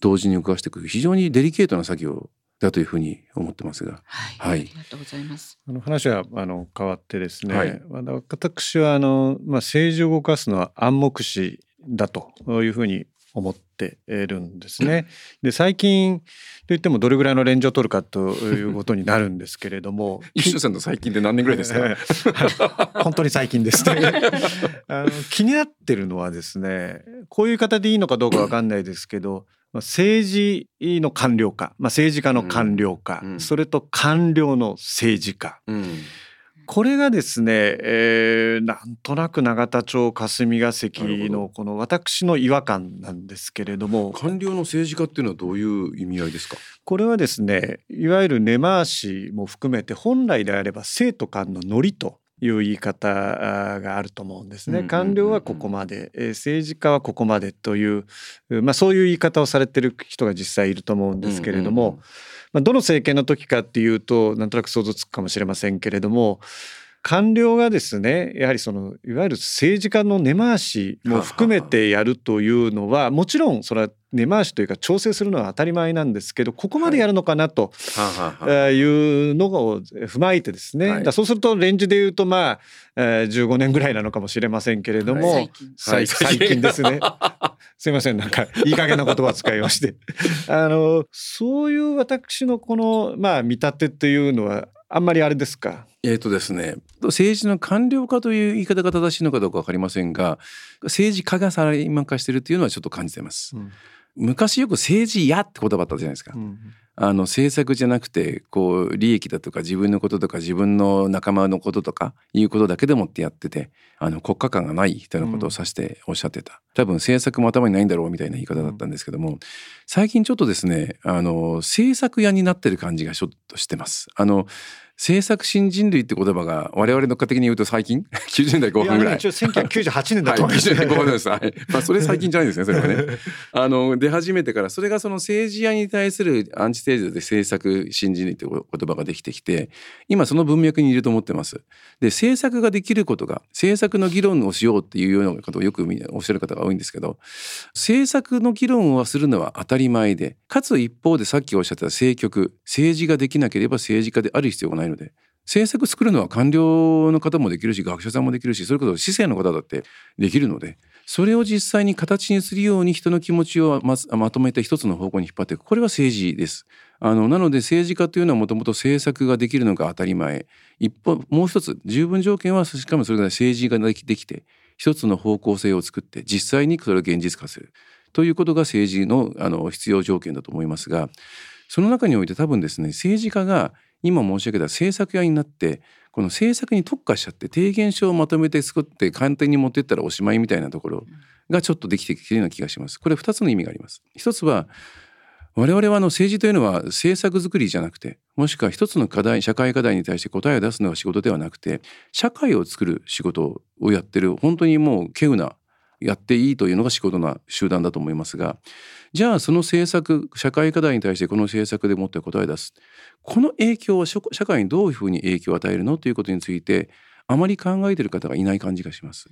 同時に動かしていく非常にデリケートな作業だというふうに思ってますが、はい、はい、ありがとうございます。あの話はあの変わってですね、はい、私はあのまあ政治を動かすのは暗黙視だというふうに思ってるんですね。で最近といってもどれぐらいのレンジを取るかということになるんですけれども。[LAUGHS] 一緒さんの最近で何年ぐらいですか？本当に最近です。ね [LAUGHS] あの気になってるのはですねこういう方でいいのかどうかわかんないですけど政治の官僚化、まあ、政治家の官僚化、うん。うん、それと官僚の政治家、うんこれがですね、えー、なんとなく永田町霞が関のこの私の違和感なんですけれども。官僚の政治家っていうのはどういう意味合いですか？これはですねいわゆる根回しも含めて本来であれば生徒間のノリという言い方があると思うんですね。官僚はここまで、政治家はここまでという、まあ、そういう言い方をされてる人が実際いると思うんですけれども、まあ、どの政権の時かっていうとなんとなく想像つくかもしれませんけれども官僚がですねやはりそのいわゆる政治家の根回しも含めてやるというのはもちろんそれは根回しというか調整するのは当たり前なんですけどここまでやるのかなというのを踏まえてですね、はい、そうするとレンジで言うとまあ15年ぐらいなのかもしれませんけれども、はい、最近。ですね。[LAUGHS] すいませんなんかいい加減な言葉を使いまして。あのそういう私のこのまあ見立てというのはあんまりあれですか？えっ、ー、とですね政治の官僚化という言い方が正しいのかどうか分かりませんが政治家がサラリーマン化してるっていうのはちょっと感じてます。うん、昔よく政治やって言葉あったじゃないですか。うんあの政策じゃなくてこう利益だとか自分のこととか自分の仲間のこととかいうことだけでもってやっててあの国家感がない人のことを指しておっしゃってた、多分政策も頭にないんだろうみたいな言い方だったんですけども、最近ちょっとですねあの政策屋になってる感じがちょっとしてます。あの政策新人類って言葉が我々の家的に言うと最近？[LAUGHS] 90年代後半ぐらい。い一応1998年だと思います、ね。はい、90年代後半です。はい。まあそれ最近じゃないですね。それはね。[LAUGHS] あの出始めてからそれがその政治家に対するアンチテーゼで政策新人類って言葉ができてきて今その文脈にいると思ってます。で政策ができることが政策の議論をしようっていうようなことをよくおっしゃる方が多いんですけど政策の議論をするのは当たり前でかつ一方でさっきおっしゃった政局政治ができなければ政治家である必要がないので政策作るのは官僚の方もできるし学者さんもできるしそれこそ市政の方だってできるのでそれを実際に形にするように人の気持ちをままとめて一つの方向に引っ張っていく。これは政治です。あのなので政治家というのはもともと政策ができるのが当たり前。一方もう一つ十分条件はしかもそれが政治ができて一つの方向性を作って実際にそれを現実化する。ということが政治のあの必要条件だと思いますがその中において多分ですね政治家が今申し上げた政策屋になってこの政策に特化しちゃって提言書をまとめて作って簡単に持っていったらおしまいみたいなところがちょっとできてきてるような気がします。これ2つの意味があります。一つは我々はあの政治というのは政策作りじゃなくてもしくは一つの課題社会課題に対して答えを出すのが仕事ではなくて社会を作る仕事をやってる本当にもう稀有なやっていいというのが仕事な集団だと思いますがじゃあその政策社会課題に対してこの政策でもって答え出すこの影響は社会にどういうふうに影響を与えるのということについてあまり考えている方がいない感じがします。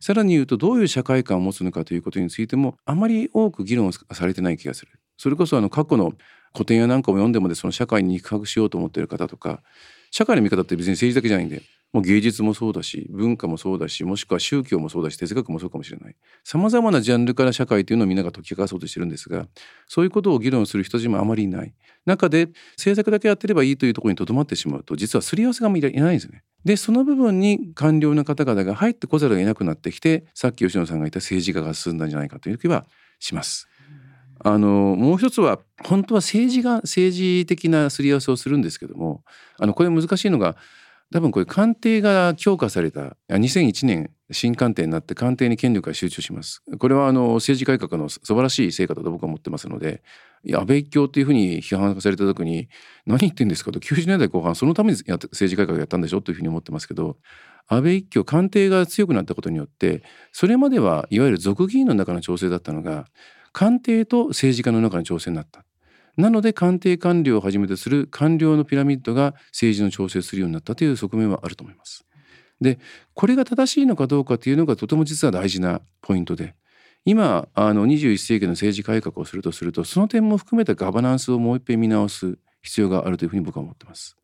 さらに言うとどういう社会観を持つのかということについてもあまり多く議論されてない気がする。それこそあの過去の古典やなんかを読んでもでその社会に肉薄しようと思っている方とか社会の見方って別に政治だけじゃないんでもう芸術もそうだし文化もそうだしもしくは宗教もそうだし哲学もそうかもしれないさまざまなジャンルから社会というのをみんなが解き明かそうとしてるんですがそういうことを議論する人たちもあまりいない中で政策だけやってればいいというところにとどまってしまうと実はすり合わせがいないんですね。でその部分に官僚の方々が入ってこざるを得なくなってきてさっき吉野さんが言った政治家が進んだんじゃないかという気はします。あのもう一つは本当は政治が政治的なすり合わせをするんですけどもあのこれ難しいのが多分これ官邸が強化された2001年新官邸になって官邸に権力が集中します。これはあの政治改革の素晴らしい成果だと僕は思ってますので安倍一強っていうふうに批判された時に何言ってんですかと90年代後半そのために政治改革やったんでしょというふうに思ってますけど安倍一強官邸が強くなったことによってそれまではいわゆる俗議員の中の調整だったのが官邸と政治家の中の調整になった。なので官邸官僚をはじめとする官僚のピラミッドが政治の調整するようになったという側面はあると思います。でこれが正しいのかどうかというのがとても実は大事なポイントで今あの21世紀の政治改革をするとするとその点も含めたガバナンスをもう一遍見直す必要があるというふうに僕は思ってます。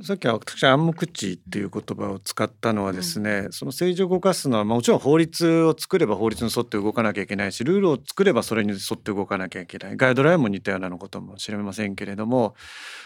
さっきは私暗黙知っていう言葉を使ったのはですね、うん、その政治を動かすのは、まあ、もちろん法律を作れば法律に沿って動かなきゃいけないしルールを作ればそれに沿って動かなきゃいけない。ガイドラインも似たようなことも知れませんけれども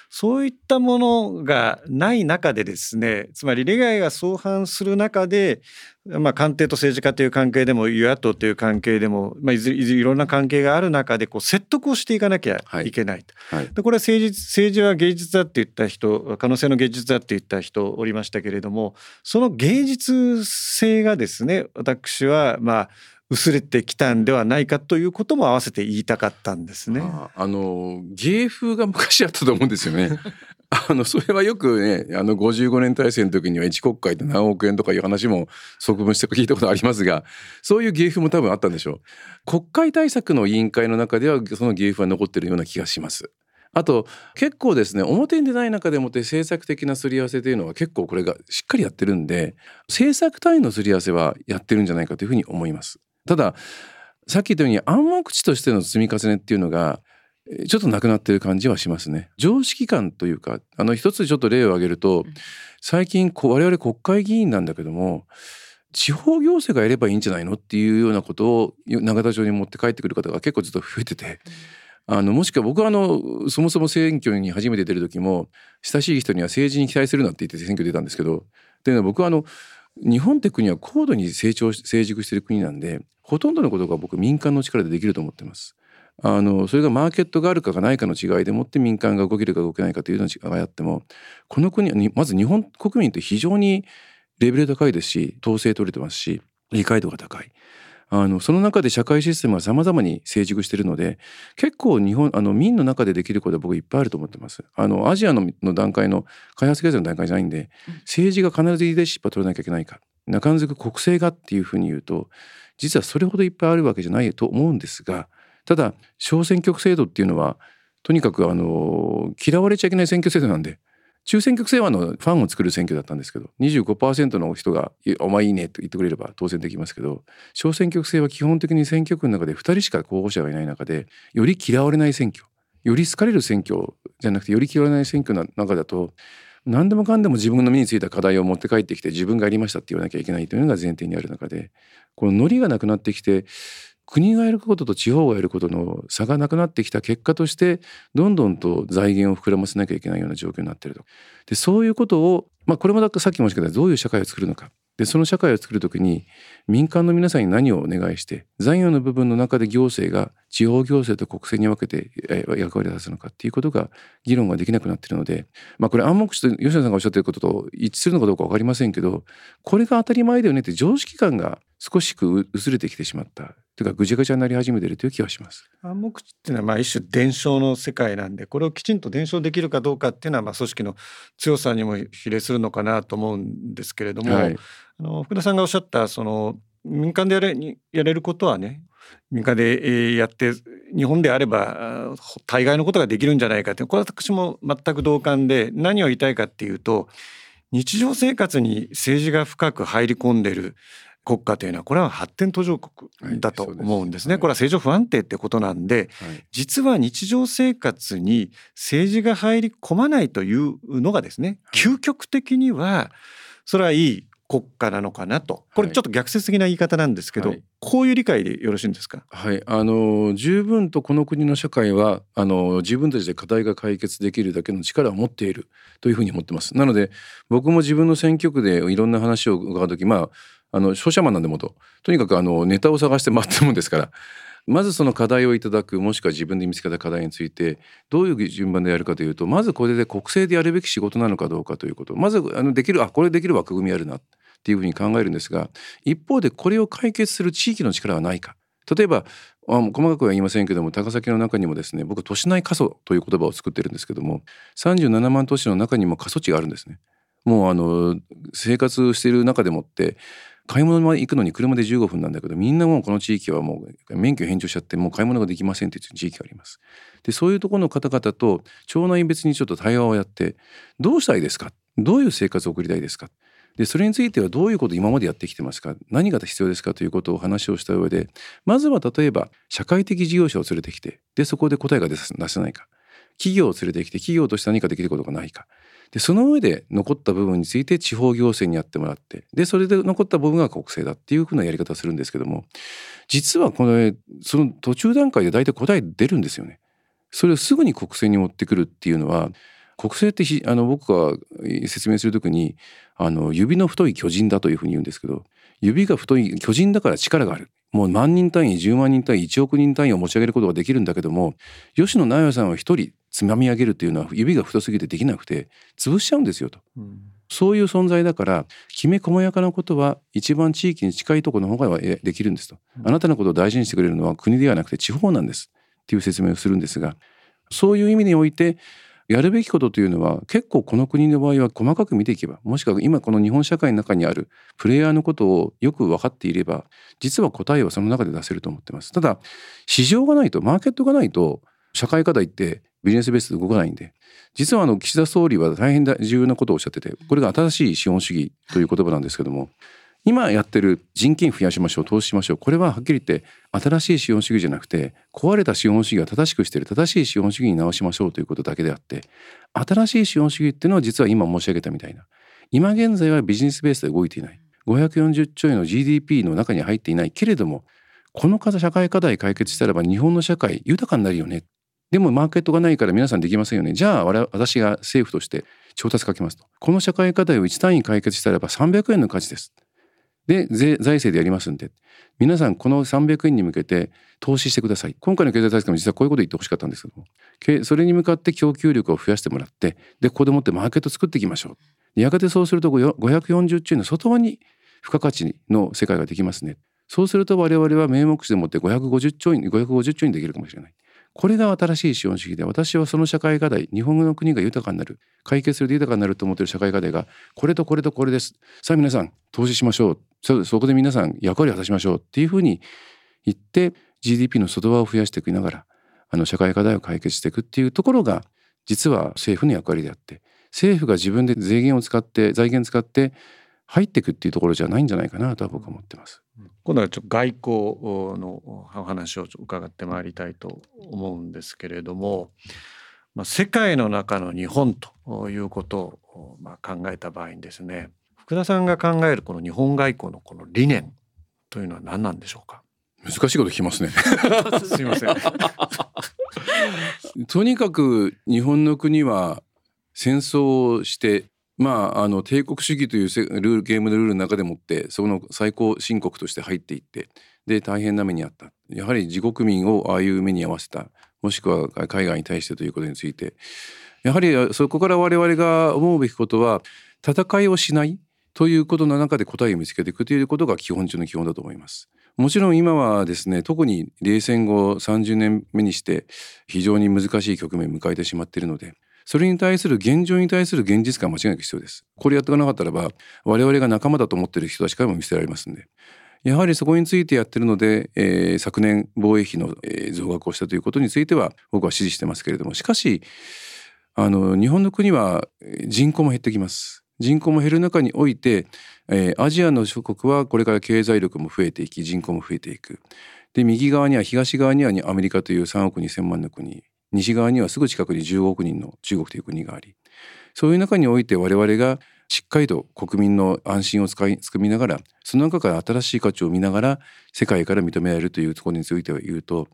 そういったものがない中でですねつまり利害が相反する中で、まあ、官邸と政治家という関係でも与野党という関係でも、まあ、いずれいろんな関係がある中でこう説得をしていかなきゃいけないと、はい。はい、でこれは政治政治は芸術だって言った人可能性の芸術だって言った人おりましたけれどもその芸術性がですね私はまあ薄れてきたんではないかということも合わせて言いたかったんですね。あの芸風が昔あったと思うんですよね。[LAUGHS] あのそれはよくねあの55年体制の時には一国会で何億円とかいう話も側分して聞いたことありますがそういう芸風も多分あったんでしょう国会対策の委員会の中ではその芸風は残ってるような気がしますあと結構ですね表に出ない中でもって政策的なすり合わせというのは結構これがしっかりやってるんで政策単位のすり合わせはやってるんじゃないかというふうに思いますたださっき言ったように暗黙知としての積み重ねっていうのがちょっとなくなってる感じはしますね。常識感というかあの一つちょっと例を挙げると最近我々国会議員なんだけども地方行政がやればいいんじゃないのっていうようなことを永田町に持って帰ってくる方が結構ずっと増えてて。あのもしくは僕はあのそもそも選挙に初めて出る時も親しい人には政治に期待するなって言って選挙出たんですけどというのは僕はあの日本って国は高度に成長成熟している国なんでほとんどのことが僕民間の力でできると思ってます。あのそれがマーケットがあるかがないかの違いでもって民間が動けるか動けないかというのがあってもこの国はまず日本国民って非常にレベル高いですし統制取れてますし理解度が高い。あのその中で社会システムは様々に成熟しているので結構日本あの民の中でできることは僕いっぱいあると思ってます。あのアジアのの段階の開発経済の段階じゃないんで政治が必ずリーダーシップを取らなきゃいけないか中んずく国政がっていうふうに言うと実はそれほどいっぱいあるわけじゃないと思うんですがただ小選挙区制度っていうのはとにかくあの嫌われちゃいけない選挙制度なんで中選挙区制はのファンを作る選挙だったんですけど25%の人が「お前いいね」と言ってくれれば当選できますけど小選挙区制は基本的に選挙区の中で2人しか候補者がいない中でより嫌われない選挙より好かれる選挙じゃなくてより嫌われない選挙の中だと何でもかんでも自分の身についた課題を持って帰ってきて自分がやりましたって言わなきゃいけないというのが前提にある中でこのノリがなくなってきて国がやることと地方がやることの差がなくなってきた結果としてどんどんと財源を膨らませなきゃいけないような状況になっていると。でそういうことを、まあ、これもださっき申し上げたどういう社会を作るのかでその社会を作るときに民間の皆さんに何をお願いして残余の部分の中で行政が地方行政と国政に分けて役割を果たすのかっていうことが議論ができなくなっているので、まあ、これ暗黙して吉野さんがおっしゃっていることと一致するのかどうか分かりませんけどこれが当たり前だよねって常識感が少しく薄れてきてしまった。というかぐちゃぐちゃになり始めているという気はします。暗黙っていうのはまあ一種伝承の世界なんでこれをきちんと伝承できるかどうかっていうのはまあ組織の強さにも比例するのかなと思うんですけれども、はい、あの福田さんがおっしゃったその民間でやれやれることはね民間でやって日本であれば大概のことができるんじゃないかってこれは私も全く同感で何を言いたいかっていうと日常生活に政治が深く入り込んでる国家というのはこれは発展途上国だと思うんですね。はい、これは政情不安定ってことなんで、はい、実は日常生活に政治が入り込まないというのがですね、究極的にはそれはいい国家なのかなと。これちょっと逆説的な言い方なんですけど、はい、こういう理解でよろしいんですか？はい。あの十分とこの国の社会はあの自分たちで課題が解決できるだけの力を持っているというふうに思ってます。なので僕も自分の選挙区でいろんな話を伺う時まああの商社マンなんでもととにかくあのネタを探して待ってるもんですから。まずその課題をいただくもしくは自分で見つけた課題についてどういう順番でやるかというとまずこれで国政でやるべき仕事なのかどうかということ。まずあのできるあこれできる枠組みあるなっていうふうに考えるんですが一方でこれを解決する地域の力はないか。例えばあ細かくは言いませんけども高崎の中にもですね僕都市内過疎という言葉を作ってるんですけども37万都市の中にも過疎地があるんですね。もうあの生活している中でもって買い物まで行くのに車で15分なんだけどみんなもうこの地域はもう免許返上しちゃってもう買い物ができませんっていう地域があります。でそういうところの方々と町内別にちょっと対話をやってどうしたいですか？どういう生活を送りたいですか？でそれについてはどういうことを今までやってきてますか？何が必要ですか？ということを話をした上でまずは例えば社会的事業者を連れてきてでそこで答えが出せないか。企業を連れてきて企業として何かできることがないか。でその上で残った部分について地方行政にやってもらってでそれで残った部分が国政だっていうふうなやり方をするんですけども実はこのその途中段階で大体答え出るんですよね。それをすぐに国政に持ってくるっていうのは国政ってあの僕が説明する時にあの指の太い巨人だというふうに言うんですけど指が太い巨人だから力があるもう万人単位10万人単位1億人単位を持ち上げることができるんだけども吉野直也さんは一人つまみ上げるというのは指が太すぎてできなくて潰しちゃうんですよと。うん。そういう存在だからきめ細やかなことは一番地域に近いところの方ができるんですと、あなたのことを大事にしてくれるのは国ではなくて地方なんです。っていう説明をするんですがそういう意味においてやるべきことというのは結構この国の場合は細かく見ていけばもしくは今この日本社会の中にあるプレイヤーのことをよく分かっていれば実は答えはその中で出せると思ってます。ただ市場がないとマーケットがないと社会課題ってビジネスベースで動かないんで。実はあの岸田総理は大変重要なことをおっしゃっててこれが新しい資本主義という言葉なんですけども今やってる人件増やしましょう投資しましょうこれははっきり言って新しい資本主義じゃなくて壊れた資本主義は正しくしてる正しい資本主義に直しましょうということだけであって新しい資本主義っていうのは実は今申し上げたみたいな。今現在はビジネスベースで動いていない。540兆円の GDP の中に入っていないけれどもこの方社会課題解決したらば日本の社会豊かになるよねでもマーケットがないから皆さんできませんよね。じゃあ私が政府として調達かけますと。この社会課題を1単位解決したらば300円の価値です。で、財政でやりますんで。皆さんこの300円に向けて投資してください。今回の経済対策も実はこういうこと言ってほしかったんですけども、それに向かって供給力を増やしてもらって、で、ここでもってマーケット作っていきましょう。やがてそうすると540兆円の外側に付加価値の世界ができますね。そうすると我々は名目視でもって550兆円、550兆円できるかもしれない。これが新しい資本主義で私はその社会課題日本の国が豊かになる解決すると豊かになると思っている社会課題がこれとこれとこれです。さあ皆さん投資しましょう。そそこで皆さん役割を果たしましょうっていうふうに言って GDP の外側を増やしていきながらあの社会課題を解決していくっていうところが実は政府の役割であって政府が自分で税源を使って財源使って入っていくっていうところじゃないんじゃないかなとは僕は思ってます。今度はちょっと外交のお話を伺ってまいりたいと思うんですけれども、まあ、世界の中の日本ということまあ、考えた場合にですね福田さんが考えるこの日本外交のこの理念というのは何なんでしょうか？難しいこと聞きますね。[LAUGHS] すみません。[LAUGHS] とにかく日本の国は戦争をしてまあ、あの帝国主義というルールゲームのルールの中でもってその最高申告として入っていってで大変な目にあったやはり自国民をああいう目に遭わせたもしくは海外に対してということについてやはりそこから我々が思うべきことは戦いをしないということの中で答えを見つけていくということが基本中の基本だと思います。もちろん今はですね特に冷戦後30年目にして非常に難しい局面を迎えてしまっているのでそれに対する現状に対する現実感間違いなく必要です。これやっておかなかったらば我々が仲間だと思っている人たちからも見せられますんで。やはりそこについてやってるので、えー、昨年防衛費の、増額をしたということについては僕は支持してますけれどもしかしあの日本の国は人口も減ってきます。人口も減る中において、えー、アジアの諸国はこれから経済力も増えていき人口も増えていく。で右側には東側にはアメリカという3億2,000万の国西側にはすぐ近くに15億人の中国という国がありそういう中において我々がしっかりと国民の安心を使いつくみながらその中から新しい価値を見ながら世界から認められるというところについては言うと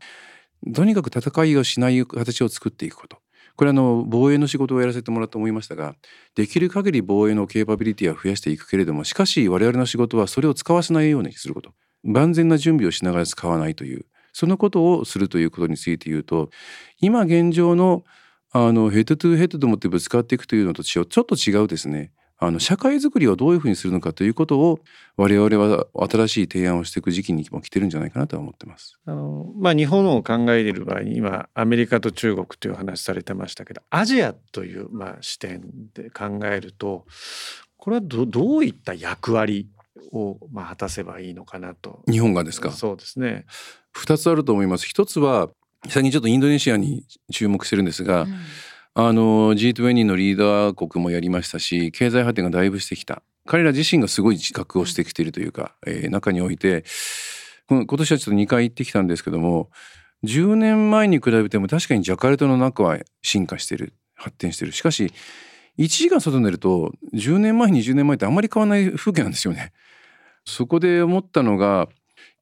とにかく戦いをしない形を作っていくこと。これあの防衛の仕事をやらせてもらって思いましたができる限り防衛のケーパビリティは増やしていくけれどもしかし我々の仕事はそれを使わせないようにすること。万全な準備をしながら使わないというそのことをするということについて言うと今現状のあのヘッドトゥヘッドと思ってぶつかっていくというのとちょっと違うですねあの社会づくりをどういうふうにするのかということを我々は新しい提案をしていく時期にも来てるんじゃないかなとは思ってます。あのまあ日本を考えている場合に今アメリカと中国という話されてましたけどアジアというまあ視点で考えるとこれはどどういった役割をまあ果たせばいいのかなと。日本がですか？そうですね。二つあると思います。一つは最近ちょっとインドネシアに注目してるんですが、うん、あの G20 のリーダー国もやりましたし経済発展がだいぶしてきた彼ら自身がすごい自覚をしてきているというか、えー、中において今年はちょっと2回行ってきたんですけども10年前に比べても確かにジャカルタの中は進化してる発展してるしかし1時間外に出ると10年前20年前ってあんまり変わらない風景なんですよね。そこで思ったのが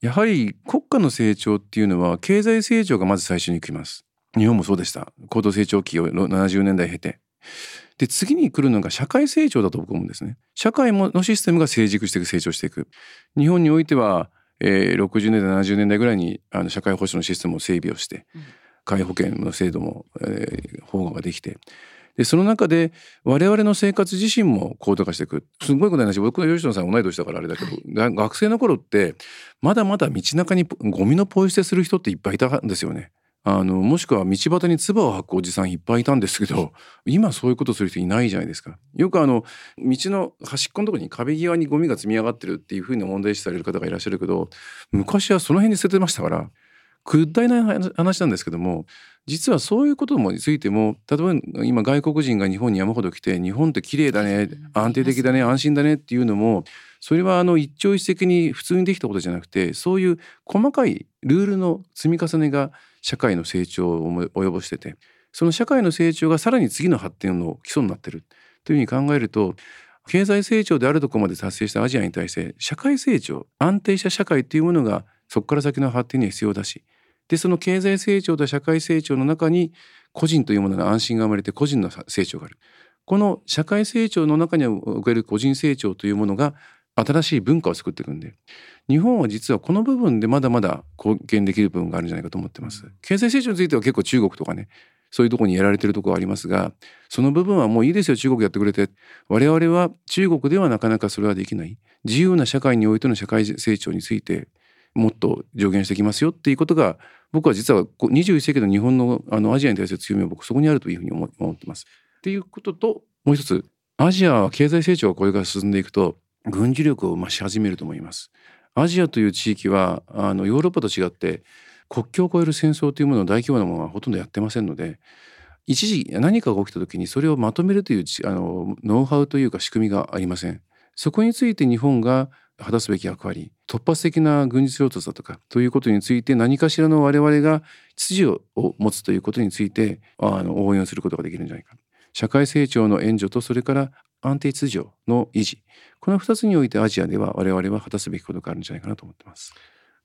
やはり国家の成長っていうのは経済成長がまず最初に来ます。日本もそうでした。高度成長期を70年代経て。で次に来るのが社会成長だと僕は思うんですね。社会のシステムが成熟していく成長していく。日本においては、えー、60年代70年代ぐらいにあの社会保障のシステムを整備をして、介保険の制度も、えー、保護ができてでその中で我々の生活自身も高度化していくすごいことな話僕の吉野さん同い年だからあれだけど、はい、学生の頃ってまだまだ道中にゴミのポイ捨てする人っていっぱいいたんですよね。あのもしくは道端に唾を吐くおじさんいっぱいいたんですけど今そういうことする人いないじゃないですか。よくあの道の端っこのところに壁際にゴミが積み上がってるっていうふうに問題視される方がいらっしゃるけど昔はその辺に捨ててましたからくだいない話なんですけども実はそういうことについても例えば今外国人が日本に山ほど来て日本って綺麗だね安定的だね安心だねっていうのもそれはあの一朝一夕に普通にできたことじゃなくてそういう細かいルールの積み重ねが社会の成長を及ぼしててその社会の成長がさらに次の発展の基礎になってる。というふうに考えると経済成長であるところまで達成したアジアに対して社会成長安定した社会というものがそこから先の発展には必要だしでその経済成長と社会成長の中に個人というものの安心が生まれて個人の成長がある。この社会成長の中における個人成長というものが新しい文化を作っていくんで日本は実はこの部分でまだまだ貢献できる部分があるんじゃないかと思ってます。経済成長については結構中国とかねそういうとこにやられてるところありますがその部分はもういいですよ中国やってくれて。我々は中国ではなかなかそれはできない。自由な社会においての社会成長についてもっと助言していきますよっていうことが僕は実は21世紀の日本のあのアジアに対する強みは僕そこにあるというふうに思ってます。っていうことともう一つアジアは経済成長がこれから進んでいくと軍事力を増し始めると思います。アジアという地域はあのヨーロッパと違って国境を越える戦争というものを大規模なものはほとんどやってませんので一時何かが起きた時にそれをまとめるというあのノウハウというか仕組みがありません。そこについて日本が果たすべき役割突発的な軍事衝突だとかということについて何かしらの我々が秩序を持つということについてあの応援することができるんじゃないか社会成長の援助とそれから安定秩序の維持この2つにおいてアジアでは我々は果たすべきことがあるんじゃないかなと思ってます。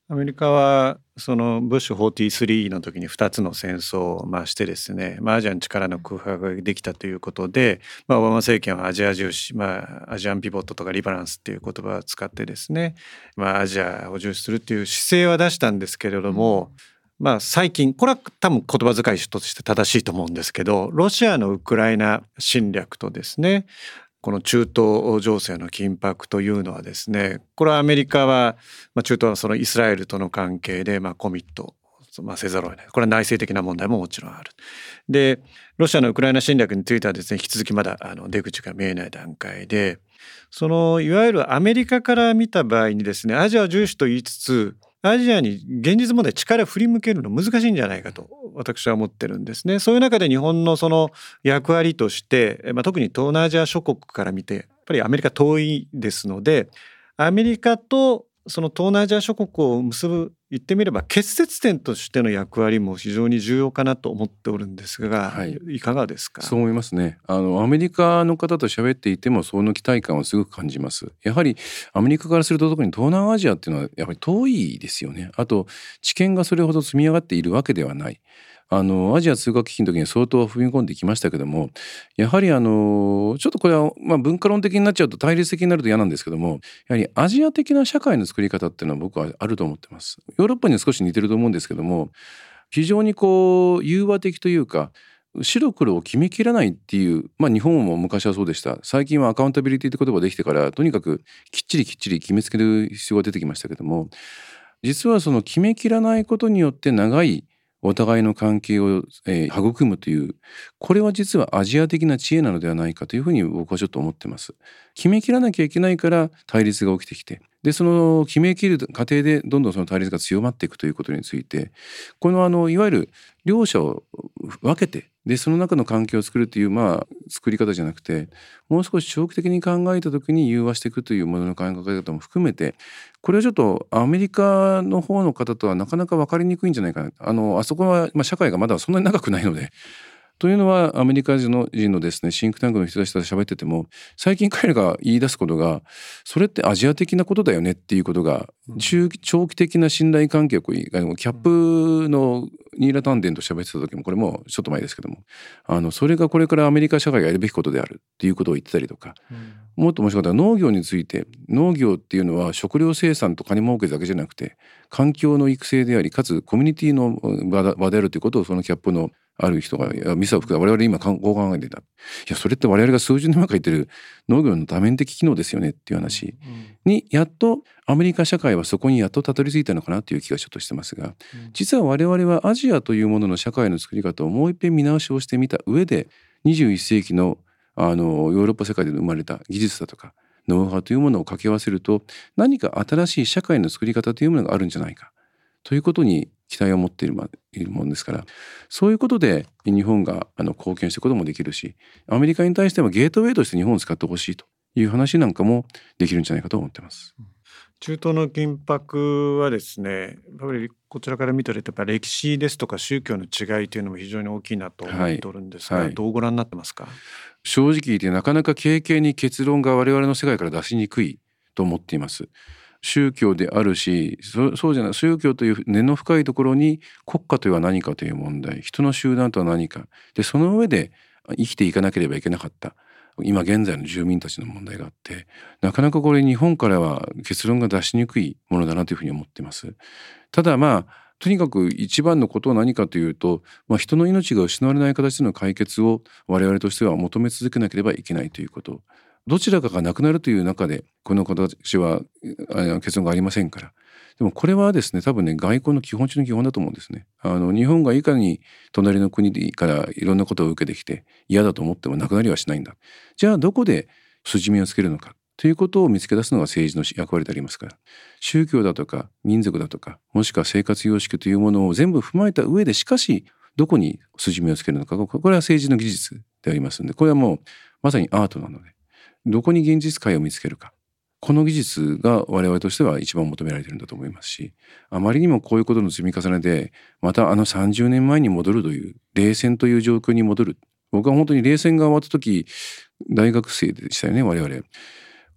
アメリカはそのブッシュ43の時に2つの戦争をまあしてですね、まあ、アジアの力の空白ができたということで、まあ、オバマ政権はアジア重視、まあ、アジアンピボットとかリバランスっていう言葉を使ってですね、まあ、アジアを重視するっていう姿勢は出したんですけれども、まあ、最近これは多分言葉遣いとして正しいと思うんですけどロシアのウクライナ侵略とですねこの中東情勢の緊迫というのはですねこれはアメリカは、まあ、中東はそのイスラエルとの関係で、まあ、コミット、まあ、せざるを得ないこれは内政的な問題ももちろんある。でロシアのウクライナ侵略についてはですね引き続きまだあの出口が見えない段階でそのいわゆるアメリカから見た場合にですねアジア重視と言いつつアジアに現実問題力振り向けるの難しいんじゃないかと私は思ってるんですね。そういう中で日本のその役割として、まあ、特に東南アジア諸国から見てやっぱりアメリカ遠いですのでアメリカとその東南アジア諸国を結ぶ言ってみれば結節点としての役割も非常に重要かなと思っておるんですが、はい、いかがですか？そう思いますね。あのアメリカの方と喋っていてもその期待感をすごく感じます。やはりアメリカからすると特に東南アジアっていうのはやっぱり遠いですよね。あと知見がそれほど積み上がっているわけではないあのアジア通貨危機の時に相当踏み込んできましたけどもやはりあのちょっとこれはまあ文化論的になっちゃうと対立的になると嫌なんですけどもやはりアジア的な社会の作り方っていうのは僕はあると思ってます。ヨーロッパに少し似てると思うんですけども非常にこう融和的というか白黒を決めきらないっていうまあ日本も昔はそうでした最近はアカウンタビリティって言葉できてからとにかくきっちりきっちり決めつける必要が出てきましたけども実はその決めきらないことによって長いお互いの関係を、えー、育むというこれは実はアジア的な知恵なのではないかというふうに僕はちょっと思ってます。決めきらなきゃいけないから対立が起きてきてでその決めきる過程でどんどんその対立が強まっていくということについてこのあのいわゆる両者を分けてでその中の環境を作るというまあ作り方じゃなくてもう少し長期的に考えた時に融和していくというものの考え方も含めてこれはちょっとアメリカの方の方とはなかなか分かりにくいんじゃないかな。あのあそこは、まあ、社会がまだそんなに長くないのでというのはアメリカ人の人のですねシンクタンクの人たちと喋ってても最近彼らが言い出すことがそれってアジア的なことだよねっていうことが中長期的な信頼関係をキャップのニーラ・タンデンと喋ってた時もこれもちょっと前ですけどもあのそれがこれからアメリカ社会がやるべきことであるっていうことを言ってたりとか、うん、もっと面白かった農業について農業っていうのは食料生産と金儲けだけじゃなくて環境の育成でありかつコミュニティの場であるということをそのキャップのある人が、いや、ミサを含め我々今こう考えてた。いや、それって我々が数十年前から言ってる農業の多面的機能ですよねっていう話に、やっとアメリカ社会はそこにやっとたどり着いたのかなっていう気がちょっとしてますが、実は我々はアジアというものの社会の作り方をもう一遍見直しをしてみた上で、21世紀のあのヨーロッパ世界で生まれた技術だとか、ノウハウというものを掛け合わせると、何か新しい社会の作り方というものがあるんじゃないか。ということに期待を持っているいるものですから。そういうことで日本があの貢献していくこともできるしアメリカに対してもゲートウェイとして日本を使ってほしいという話なんかもできるんじゃないかと思ってます。中東の緊迫はですねやっぱりこちらから見てるとやっぱ歴史ですとか宗教の違いというのも非常に大きいなと思っておるんですが、はい。はい、どうご覧になってますか？正直言ってなかなか経験に結論が我々の世界から出しにくいと思っています。宗教であるしそうじゃない宗教という根の深いところに国家とは何かという問題。人の集団とは何か。でその上で生きていかなければいけなかった。今現在の住民たちの問題があってなかなかこれ日本からは結論が出しにくいものだなというふうに思っています。ただまあとにかく一番のことは何かというと、まあ、人の命が失われない形での解決を我々としては求め続けなければいけないということ。どちらかがなくなるという中でこの形は結論がありませんから。でもこれはですね多分ね外交の基本中の基本だと思うんですね。あの日本がいかに隣の国からいろんなことを受けてきて嫌だと思ってもなくなりはしないんだ。じゃあどこで筋目をつけるのか。ということを見つけ出すのが政治の役割でありますから。宗教だとか民族だとかもしくは生活様式というものを全部踏まえた上でしかしどこに筋目をつけるのか。これは政治の技術でありますのでこれはもうまさにアートなので。どこに現実界を見つけるかこの技術が我々としては一番求められてるんだと思いますしあまりにもこういうことの積み重ねでまたあの30年前に戻るという冷戦という状況に戻る僕は本当に冷戦が終わった時大学生でしたよね我々。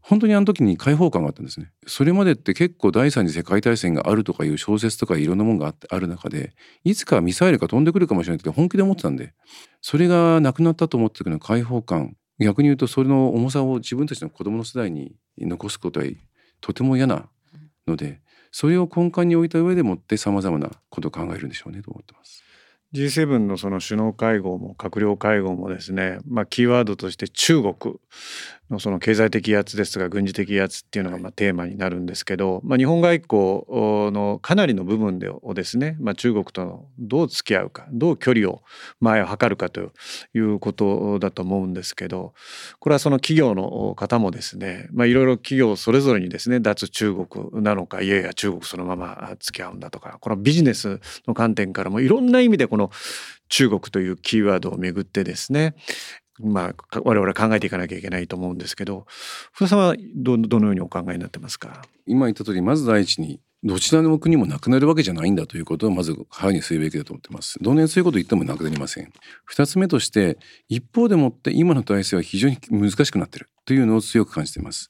本当にあの時に解放感があったんですね。それまでって結構第三次世界大戦があるとかいう小説とかいろんなものがあってある中でいつかミサイルが飛んでくるかもしれないって本気で思ってたんでそれがなくなったと思ってくる解放感逆に言うとそれの重さを自分たちの子供の世代に残すことはとても嫌なのでそれを根幹に置いた上でもってさまざまなことを考えるんでしょうねと思ってます？G7 のその首脳会合も閣僚会合もですね、まあ、キーワードとして中国のその経済的威圧ですとか軍事的威圧っていうのがまあテーマになるんですけど、まあ、日本外交のかなりの部分でをですね、まあ、中国とどう付き合うかどう距離を前を測るかということだと思うんですけどこれはその企業の方もですね、まあ、いろいろ企業それぞれにですね脱中国なのかいやいや中国そのまま付き合うんだとかこのビジネスの観点からもいろんな意味でこの中国というキーワードをめぐってですねまあ、我々は考えていかなきゃいけないと思うんですけど福田さんはどどのようにお考えになってますか？今言った通りまず第一にどちらの国もなくなるわけじゃないんだということをまず歯にするべきだと思ってます。同年そういうこと言ってもなくなりません。二つ目として一方でもって今の体制は非常に難しくなってるというのを強く感じています。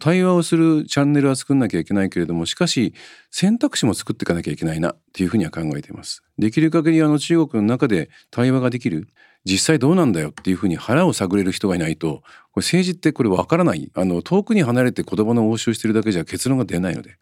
対話をするチャンネルは作んなきゃいけないけれどもしかし選択肢も作っていかなきゃいけないなっていうふうには考えています。できる限りあの中国の中で対話ができる実際どうなんだよっていうふうに腹を探れる人がいないとこれ政治ってこれわからない。あの遠くに離れて言葉の応酬してるだけじゃ結論が出ないので。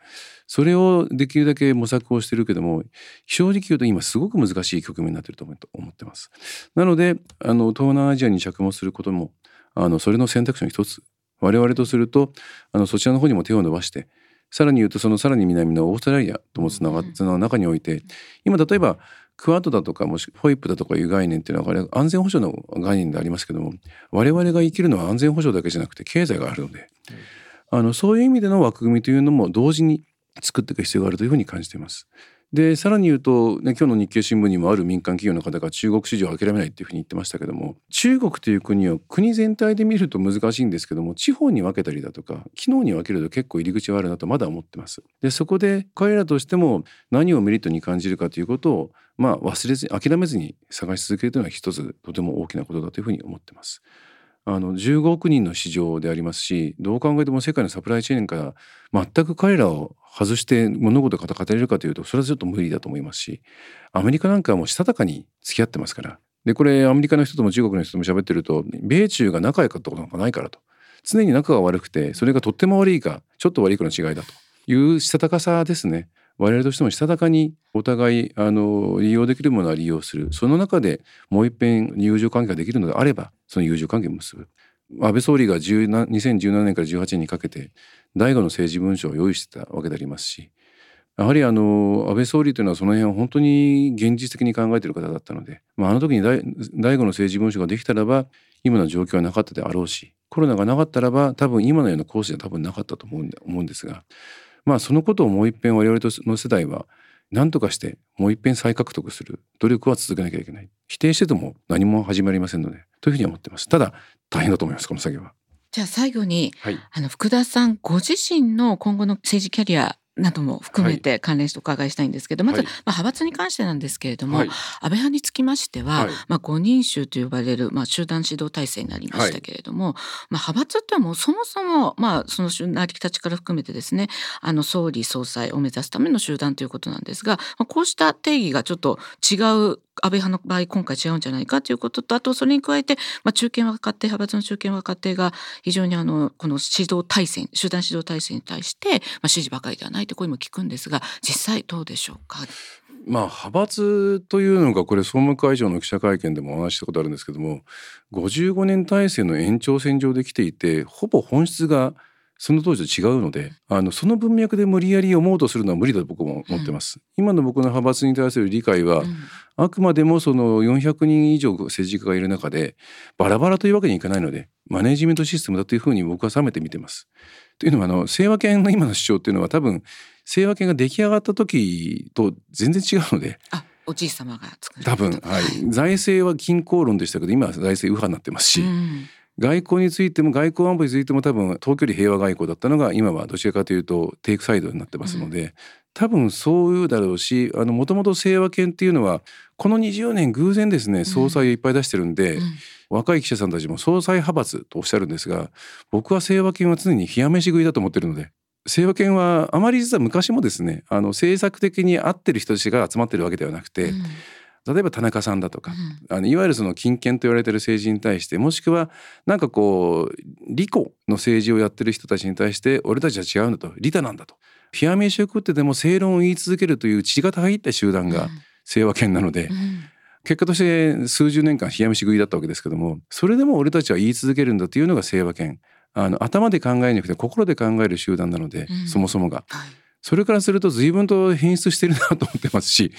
それをできるだけ模索をしてるけども正直言うと今すごく難しい局面になってると思ってます。なのであの東南アジアに着目することもあのそれの選択肢の一つ。我々とするとあのそちらの方にも手を伸ばしてさらに言うとそのさらに南のオーストラリアともつながっての中において今例えばクワッドだとかもしフォイップだとかいう概念っていうのは安全保障の概念でありますけども我々が生きるのは安全保障だけじゃなくて経済があるので、あのそういう意味での枠組みというのも同時に作っていく必要があるというふうに感じています。でさらに言うと、ね、今日の日経新聞にもある民間企業の方が中国市場を諦めないっていうふうに言ってましたけども中国という国を国全体で見ると難しいんですけども地方に分けたりだとか機能に分けると結構入り口はあるなとまだ思ってます。でそこで彼らとしても何をメリットに感じるかということをまあ忘れずに諦めずに探し続けるというのは一つとても大きなことだというふうに思ってます。あの15億人の市場でありますしどう考えても世界のサプライチェーンから全く彼らを外して物事が語れるかというとそれはちょっと無理だと思いますしアメリカなんかはもうしたたかに付き合ってますから。でこれアメリカの人とも中国の人とも喋ってると米中が仲良かったことなんかないからと。常に仲が悪くてそれがとっても悪いかちょっと悪いかの違いだと。いうしたたかさですね。我々としてもしたたかにお互いあの利用できるものは利用する。その中でもう一遍友情関係ができるのであればその友情関係を結ぶ。安倍総理が2017年から18年にかけて第五の政治文書を用意してたわけでありますしやはりあの安倍総理というのはその辺を本当に現実的に考えている方だったので、まあ、あの時に第五の政治文書ができたらば今の状況はなかったであろうしコロナがなかったらば多分今のようなコースでは多分なかったと思うんで思うんですがまあそのことをもう一遍我々の世代は何とかしてもう一遍再獲得する。努力は続けなきゃいけない。否定してても何も始まりませんので。というふうに思ってます。ただ大変だと思いますこの作業は。じゃあ最後に、はい、あの福田さんご自身の今後の政治キャリアなども含めて関連してお伺いしたいんですけど、はい、まず、まあ、派閥に関してなんですけれども、はい、安倍派につきましては、はい、まあ、五人衆と呼ばれる、まあ、集団指導体制になりましたけれども、まあ、派閥ってはもうそもそも、まあ、その成り立ちから含めてですねあの総理総裁を目指すための集団ということなんですが、まあ、こうした定義がちょっと違う安倍派の場合今回違うんじゃないかということとあとそれに加えて、まあ、中堅若手派閥の中堅若手が非常にあのこの指導体制集団指導体制に対して、まあ、支持ばかりではないという声も聞くんですが実際どうでしょうか？まあ派閥というのがこれ総務会長の記者会見でもお話したことあるんですけども55年体制の延長線上で来ていてほぼ本質がその当時と違うのであのその文脈で無理やり読もうとするのは無理だと僕も思ってます。うん、今の僕の派閥に対する理解は、うん、あくまでもその400人以上政治家がいる中でバラバラというわけにいかないのでマネジメントシステムだというふうに僕は冷めて見てます。というのはあの清和権の今の主張っていうのは多分清和権が出来上がった時と全然違うので。おじい様が多分、はい、財政は均衡論でしたけど今は財政右派になってますし、うん外交についても外交安保についても多分遠距離平和外交だったのが今はどちらかというとテイクサイドになってますので、多分そういうだろうしあのもともと清和研っていうのはこの20年偶然ですね総裁をいっぱい出してるんで、うん、若い記者さんたちも総裁派閥とおっしゃるんですが僕は清和研は常に冷や飯食いだと思ってるので清和研はあまり実は昔もですねあの政策的に合ってる人たちが集まってるわけではなくて、うん。例えば田中さんだとか、うん、あのいわゆるその金権と言われてる政治に対してもしくはなんかこう利己の政治をやってる人たちに対して俺たちは違うんだと利他なんだと冷や飯を食ってでも正論を言い続けるという血が入った集団が清和圏なので、うん、結果として数十年間冷や飯食いだったわけですけどもそれでも俺たちは言い続けるんだというのが清和圏あの頭で考えなくて心で考える集団なので、うん、そもそもが。はい。それからすると随分と変質してるなと思ってますし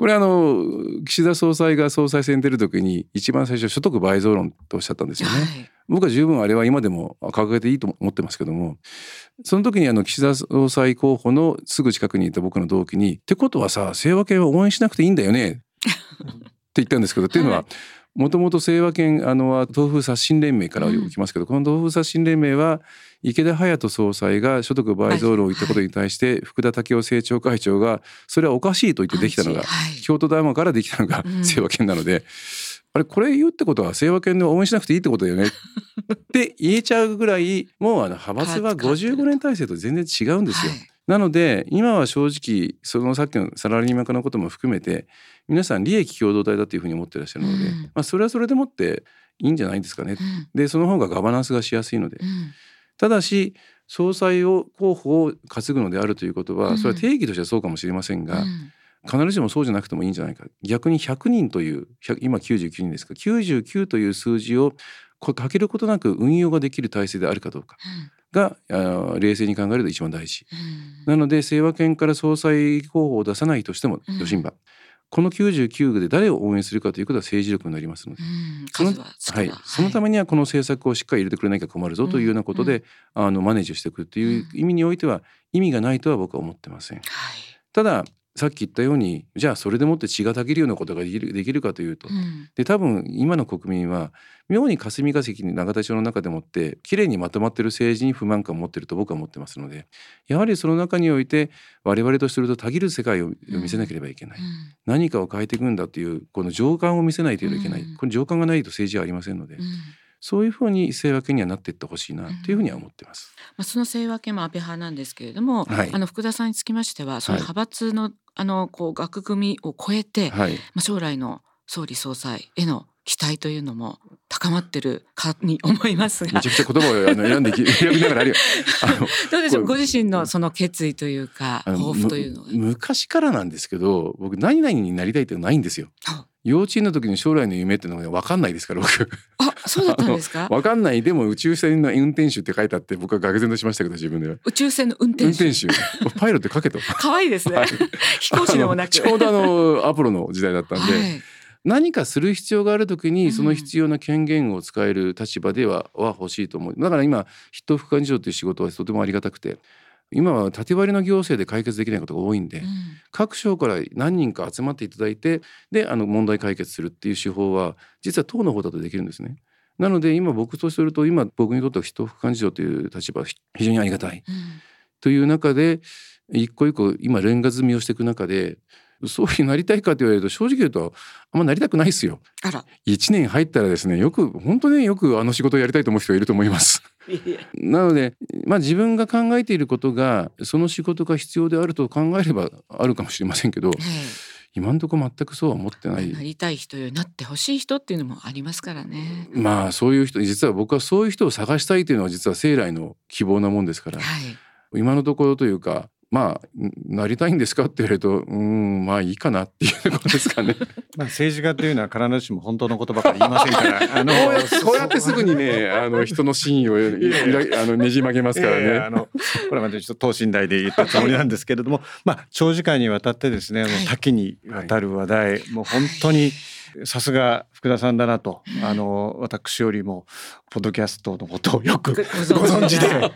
これあの岸田総裁が総裁選出る時に一番最初所得倍増論とおっしゃったんですよね、はい、僕は十分あれは今でも掲げていいと思ってますけどもその時にあの岸田総裁候補のすぐ近くにいた僕の同期に「ってことはさ清和系は応援しなくていいんだよね」って言ったんですけど、[LAUGHS] っていうのはもともと清和県あの豆腐刷新連盟から起きますけど、うん、この豆腐刷新連盟は池田隼人総裁が所得倍増論を言ったことに対して、福田赳夫政調会長がそれはおかしいと言ってできたのが、京都大学からできたのが清和県なので。あれこれ言うってことは清和県で応援しなくていいってことだよね [LAUGHS] って言えちゃうぐらいもうあの派閥は55年体制と全然違うんですよ。なので今は正直そのさっきのサラリーマン化のことも含めて皆さん利益共同体だというふうに思ってらっしゃるので、うん、まあ、それはそれでもっていいんじゃないですかね。うん、でその方がガバナンスがしやすいので。うん、ただし総裁を候補を担ぐのであるということはそれは定義としてはそうかもしれませんが、必ずしもそうじゃなくてもいいんじゃないか。逆に100人という今99人ですか。99という数字をかけることなく運用ができる体制であるかどうか。が冷静に考えると一番大事、なので清和県から総裁候補を出さないとしても余震馬、この99で誰を応援するかということは政治力になりますので、そのはい、そのためにはこの政策をしっかり入れてくれなきゃ困るぞというようなことで、あのマネージしていくという意味においては意味がないとは僕は思ってません。たださっき言ったようにじゃあそれでもって血がたぎるようなことができるできるかというと、うん、で多分今の国民は妙に霞が関に永田町の中でもってきれいにまとまってる政治に不満感を持ってると僕は思ってますのでやはりその中において我々とするとたぎる世界を見せなければいけない、うん、何かを変えていくんだというこの情感を見せないといけない、この情感がないと政治はありませんので。そういうふうに清和系にはなっていってほしいなというふうには思ってます。まあ、その清和系も安倍派なんですけれども、はい、あの福田さんにつきましては、その派閥の、あのこう枠組みを超えて、はい、まあ将来の総理総裁への期待というのも高まってるかに思いますが。めちゃくちゃ言葉をあの選んで [LAUGHS] 選びながらあるあのどうでしょう？ご自身のその決意というか抱負というのは？昔からなんですけど僕何々になりたいってないんですよ。幼稚園の時に将来の夢っていうのが分かんないですから僕。あそうだったんですか？分かんないでも宇宙船の運転手って書いてあって僕は愕然としましたけど自分では。宇宙船の運転手。運転手。パイロット書けと。[LAUGHS] 可愛いですね、はい、[LAUGHS] 飛行士でもなく。ちょうどあのアポロの時代だったんで、はい、何かする必要がある時にその必要な権限を使える立場では,、は欲しいと思う。だから今筆頭副幹事長という仕事はとてもありがたくて。今は縦割りの行政で解決できないことが多いんで、うん、各省から何人か集まっていただいてであの問題解決するっていう手法は実は党の方だとできるんですね。なので今僕とすると今僕にとっては人副幹事長という立場非常にありがたい、うん、という中で一個一個今レンガ積みをしていく中でそういうなりたいかと言われると正直言うとあんまなりたくないですよ。あら1年入ったらですねよく本当ねよくあの仕事をやりたいと思う人がいると思います。なので、まあ、自分が考えていることがその仕事が必要であると考えればあるかもしれませんけど。今のところ全くそうは思ってない。なりたい人よなってほしい人っていうのもありますからね。まあそういう人実は僕はそういう人を探したいというのは実は生来の希望なもんですから、はい、今のところというかまあなりたいんですかって言われるとうんまあいいかなっていうことですかね。[LAUGHS] まあ政治家というのは必ずしも本当のことばかり言いませんから。[LAUGHS] あのこうやってすぐにねあの人の真意を [LAUGHS] あのねじ曲げますからね。あのこれまでちょっと等身大で言ったつもりなんですけれども、まあ長時間にわたってですねもう多岐にわたる話題、はい、もう本当に。さすが福田さんだなと、あの私よりもポッドキャストのことをよくご存知で。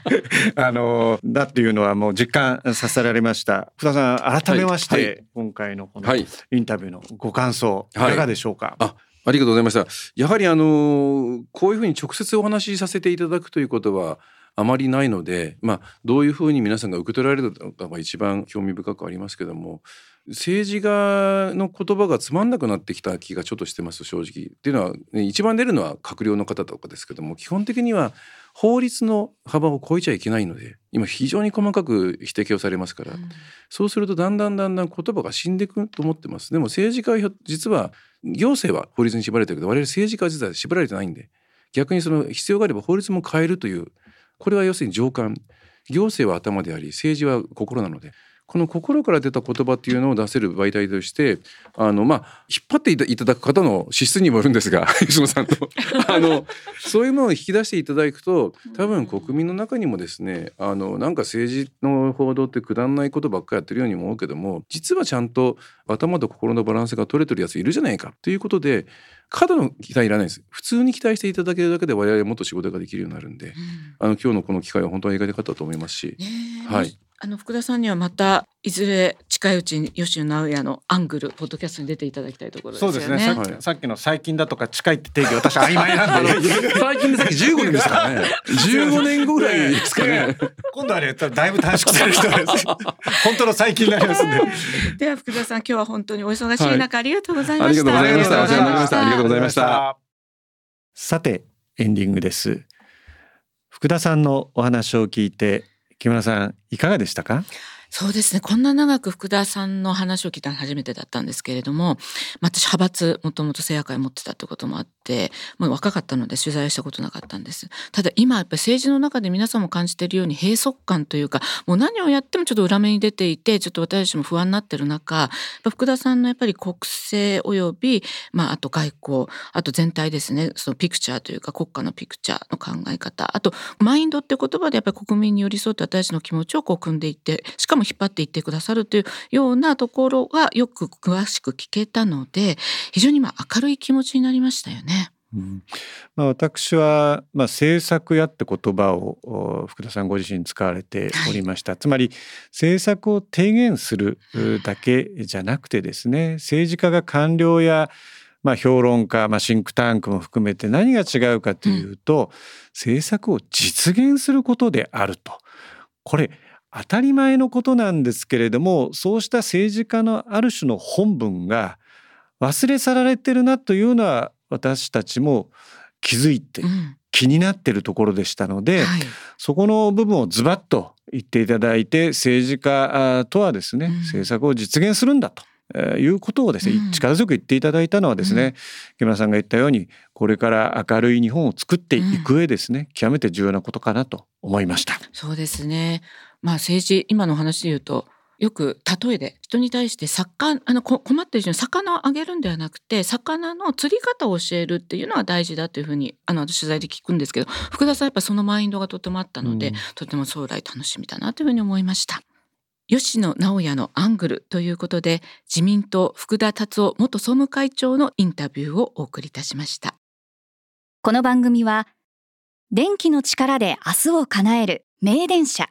あのだっていうのはもう実感させられました。福田さん改めまして、はい。はい、今回のこのインタビューのご感想、い、かがでしょうか、あありがとうございました。やはりあのこういうふうに直接お話しさせていただくということはあまりないので、まあ、どういうふうに皆さんが受け取られるのかが一番興味深くありますけども政治家の言葉がつまんなくなってきた気がちょっとしてます正直。っていうのは、ね、一番出るのは閣僚の方とかですけども基本的には法律の幅を超えちゃいけないので今非常に細かく指摘をされますから、うん、そうするとだんだんだんだん言葉が死んでいくと思ってます。でも政治家は実は行政は法律に縛られてるけど我々政治家は実は縛られてないんで逆にその必要があれば法律も変えるというこれは要するに上官行政は頭であり政治は心なのでこの心から出た言葉っていうのを出せる媒体としてあのまあ引っ張っていただく方の資質にもよるんですが [LAUGHS] 吉野さんと。[LAUGHS] あのそういうものを引き出していただくと多分国民の中にもですねあのなんか政治の報道ってくだんないことばっかりやってるように思うけども実はちゃんと頭と心のバランスが取れてるやついるじゃないかということで過度の期待いらないです。普通に期待していただけるだけで我々もっと仕事ができるようになるんで、うん、あの今日のこの機会は本当は意外でかったと思いますし、はいあの福田さんにはまたいずれ近いうちに吉野直哉のアングルポッドキャストに出ていただきたいところですよね。そうですね。ささっきの最近だとか近いって定義私曖昧なんで。最近でさっき15年ですからね。[LAUGHS] 15年後ぐらいですかね。今度はねだいぶ短縮される人です。[LAUGHS] 本当の最近になりますね。[LAUGHS] では福田さん今日は本当にお忙しい中、はい、ありがとうございました。ありがとうございました。お世話になりました。ありがとうございました。さてエンディングです。福田さんのお話を聞いて木村さんいかがでしたか？そうですね。こんな長く福田さんの話を聞いたの初めてだったんですけれども私派閥もともと聖夜会持ってたってこともあってもう若かったので取材したことなかったんです。ただ今やっぱり政治の中で皆さんも感じているように閉塞感というかもう何をやってもちょっと裏目に出ていてちょっと私たちも不安になってる中福田さんのやっぱり国政および、まあ、あと外交あと全体ですね。そのピクチャーというか国家のピクチャーの考え方。あとマインドって言葉でやっぱり国民に寄り添って私たちの気持ちをこう組んでいってしかも引っ張っていってくださるというようなところがよく詳しく聞けたので非常にまあ明るい気持ちになりましたよね。うん。まあ、私は、まあ、政策やって言葉を福田さんご自身使われておりました、はい、つまり政策を提言するだけじゃなくてですね政治家が官僚やまあ、評論家、まあ、シンクタンクも含めて何が違うかというと、うん、政策を実現することであると。これ当たり前のことなんですけれどもそうした政治家のある種の本分が忘れ去られてるなというのは私たちも気づいて気になってるところでしたので、うんはい、そこの部分をズバッと言っていただいて政治家とはですね、うん、政策を実現するんだと。えー、いうことをですね、うん、力強く言っていただいたのはですね、木村さんが言ったようにこれから明るい日本を作っていく上ですね、極めて重要なことかなと思いました。そうですねまあ政治今の話で言うとよく例えで人に対して魚あの困ってる人に魚をあげるんではなくて魚の釣り方を教えるっていうのは大事だというふうにあの取材で聞くんですけど福田さんやっぱそのマインドがとてもあったので、うん、とても将来楽しみだなというふうに思いました。吉野直也のアングルということで自民党福田達夫元総務会長のインタビューをお送りいたしました。この番組は電気の力で明日を叶える名電車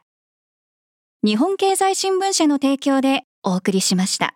日本経済新聞社の提供でお送りしました。